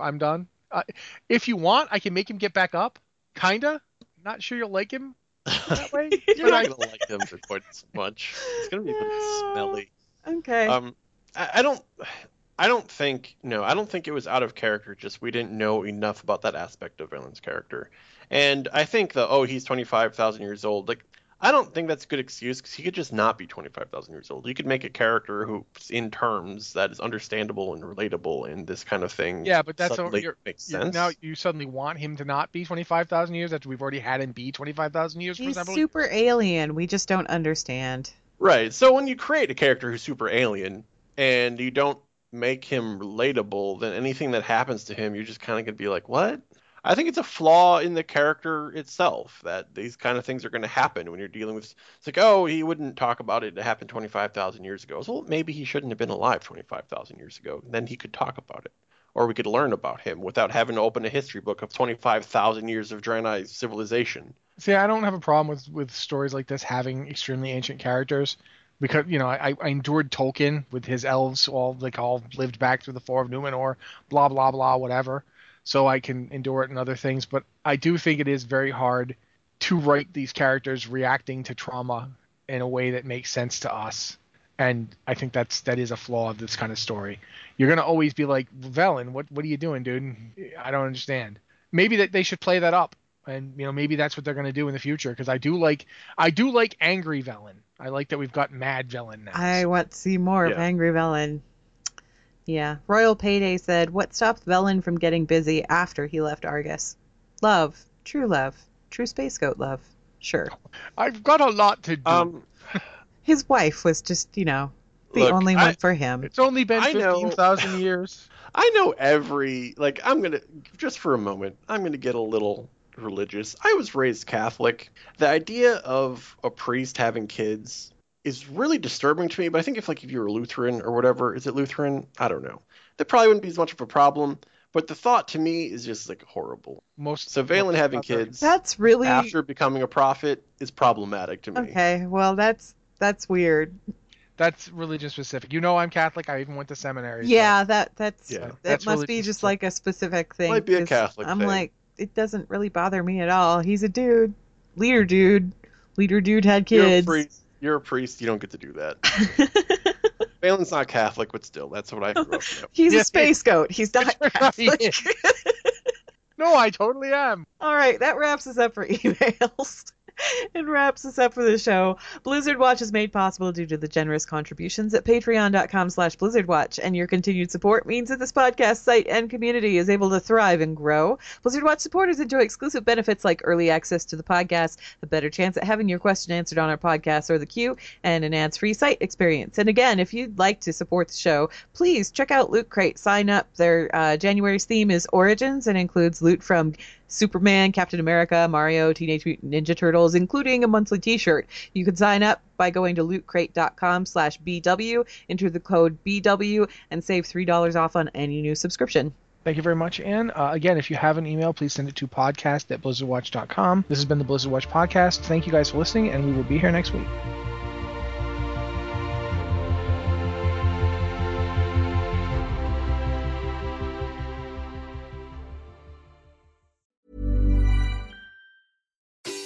[SPEAKER 3] I'm done. Uh, if you want, I can make him get back up. Kinda. Not sure you'll like him that way.
[SPEAKER 5] You're not gonna like them for quite as much. It's gonna be a bit smelly.
[SPEAKER 4] okay.
[SPEAKER 5] Um, I, I don't, I don't think no, I don't think it was out of character. Just we didn't know enough about that aspect of Valen's character, and I think the oh he's twenty five thousand years old. Like I don't think that's a good excuse because he could just not be twenty five thousand years old. You could make a character who's in terms that is understandable and relatable and this kind of thing.
[SPEAKER 3] Yeah, but that's what
[SPEAKER 5] suddenly
[SPEAKER 3] you're-
[SPEAKER 5] makes
[SPEAKER 3] you-
[SPEAKER 5] sense.
[SPEAKER 3] now you suddenly want him to not be 25,000 years after we've already had him be 25,000 years
[SPEAKER 4] he's
[SPEAKER 3] several
[SPEAKER 4] super alien. We just don't understand.
[SPEAKER 5] Right. So when you create a character who's super alien and you don't make him relatable, then anything that happens to him, you're just kind of going to be like, what? I think it's a flaw in the character itself that these kind of things are going to happen when you're dealing with. It's like, oh, he wouldn't talk about it. It happened 25,000 years ago. So well, maybe he shouldn't have been alive 25,000 years ago. Then he could talk about it. Or we could learn about him without having to open a history book of 25,000 years of Draenei civilization.
[SPEAKER 3] See, I don't have a problem with with stories like this having extremely ancient characters because you know I, I endured Tolkien with his elves all like all lived back through the Four of Numenor, blah blah blah whatever. So I can endure it and other things, but I do think it is very hard to write these characters reacting to trauma in a way that makes sense to us. And I think that's that is a flaw of this kind of story. You're gonna always be like, Velen, what what are you doing, dude? I don't understand. Maybe that they should play that up and you know maybe that's what they're going to do in the future because I do like I do like angry Velen. I like that we've got mad Velen now.
[SPEAKER 4] I want to see more of Angry Velen. Yeah. Royal Payday said, What stopped Velen from getting busy after he left Argus? Love. True love. True space goat love. Sure.
[SPEAKER 3] I've got a lot to do.
[SPEAKER 5] Um,
[SPEAKER 4] His wife was just, you know, the
[SPEAKER 5] Look,
[SPEAKER 4] only
[SPEAKER 5] I-
[SPEAKER 4] one for him.
[SPEAKER 3] it's only been
[SPEAKER 5] I know-
[SPEAKER 3] fifteen thousand years.
[SPEAKER 5] I know every like I'm gonna just for a moment I'm gonna get a little religious. I was raised Catholic. The idea of a priest having kids is really disturbing to me. But I think if like if you were a Lutheran or whatever, is it Lutheran? I don't know. That probably wouldn't be as much of a problem. But the thought to me is just like horrible.
[SPEAKER 3] Most
[SPEAKER 5] So Valen having kids
[SPEAKER 4] That's really
[SPEAKER 5] after becoming a prophet is problematic to me.
[SPEAKER 4] okay. Well, that's that's weird.
[SPEAKER 3] That's religion specific. You know I'm Catholic. I even went to seminary. so-
[SPEAKER 4] Yeah, that that's
[SPEAKER 5] Yeah.
[SPEAKER 4] that
[SPEAKER 3] That's
[SPEAKER 4] must be
[SPEAKER 3] just
[SPEAKER 4] just like a specific thing.
[SPEAKER 5] Might be a
[SPEAKER 4] 'cause
[SPEAKER 5] Catholic
[SPEAKER 4] I'm
[SPEAKER 5] thing.
[SPEAKER 4] like, it doesn't really bother me at all. He's a dude, leader dude, leader dude had
[SPEAKER 5] You're a
[SPEAKER 4] kids.
[SPEAKER 5] priest. You're a priest. You don't get to do that. Valen's not Catholic, but still, that's what I grew up with.
[SPEAKER 4] He's
[SPEAKER 3] Yeah.
[SPEAKER 4] a space goat. He's not Catholic.
[SPEAKER 3] No, I totally am.
[SPEAKER 4] All right, that wraps us up for emails. and wraps us up for the show. Blizzard Watch is made possible due to the generous contributions at patreon.com slash blizzardwatch, and your continued support means that this podcast site and community is able to thrive and grow. Blizzard Watch supporters enjoy exclusive benefits like early access to the podcast, a better chance at having your question answered on our podcast or the queue, and an ads-free site experience. And again, if you'd like to support the show, please check out Loot Crate. Sign up. Their uh, January's theme is Origins and includes loot from Superman, Captain America, Mario, Teenage Mutant Ninja Turtles, including a monthly T-shirt. You can sign up by going to lootcrate.com slash BW, enter the code BW, and save $3 off on any new subscription.
[SPEAKER 3] Thank you very much, Anne. Uh, again, if you have an email, please send it to podcast at blizzardwatch.com. This has been the Blizzard Watch Podcast. Thank you guys for listening, and we will be here next week.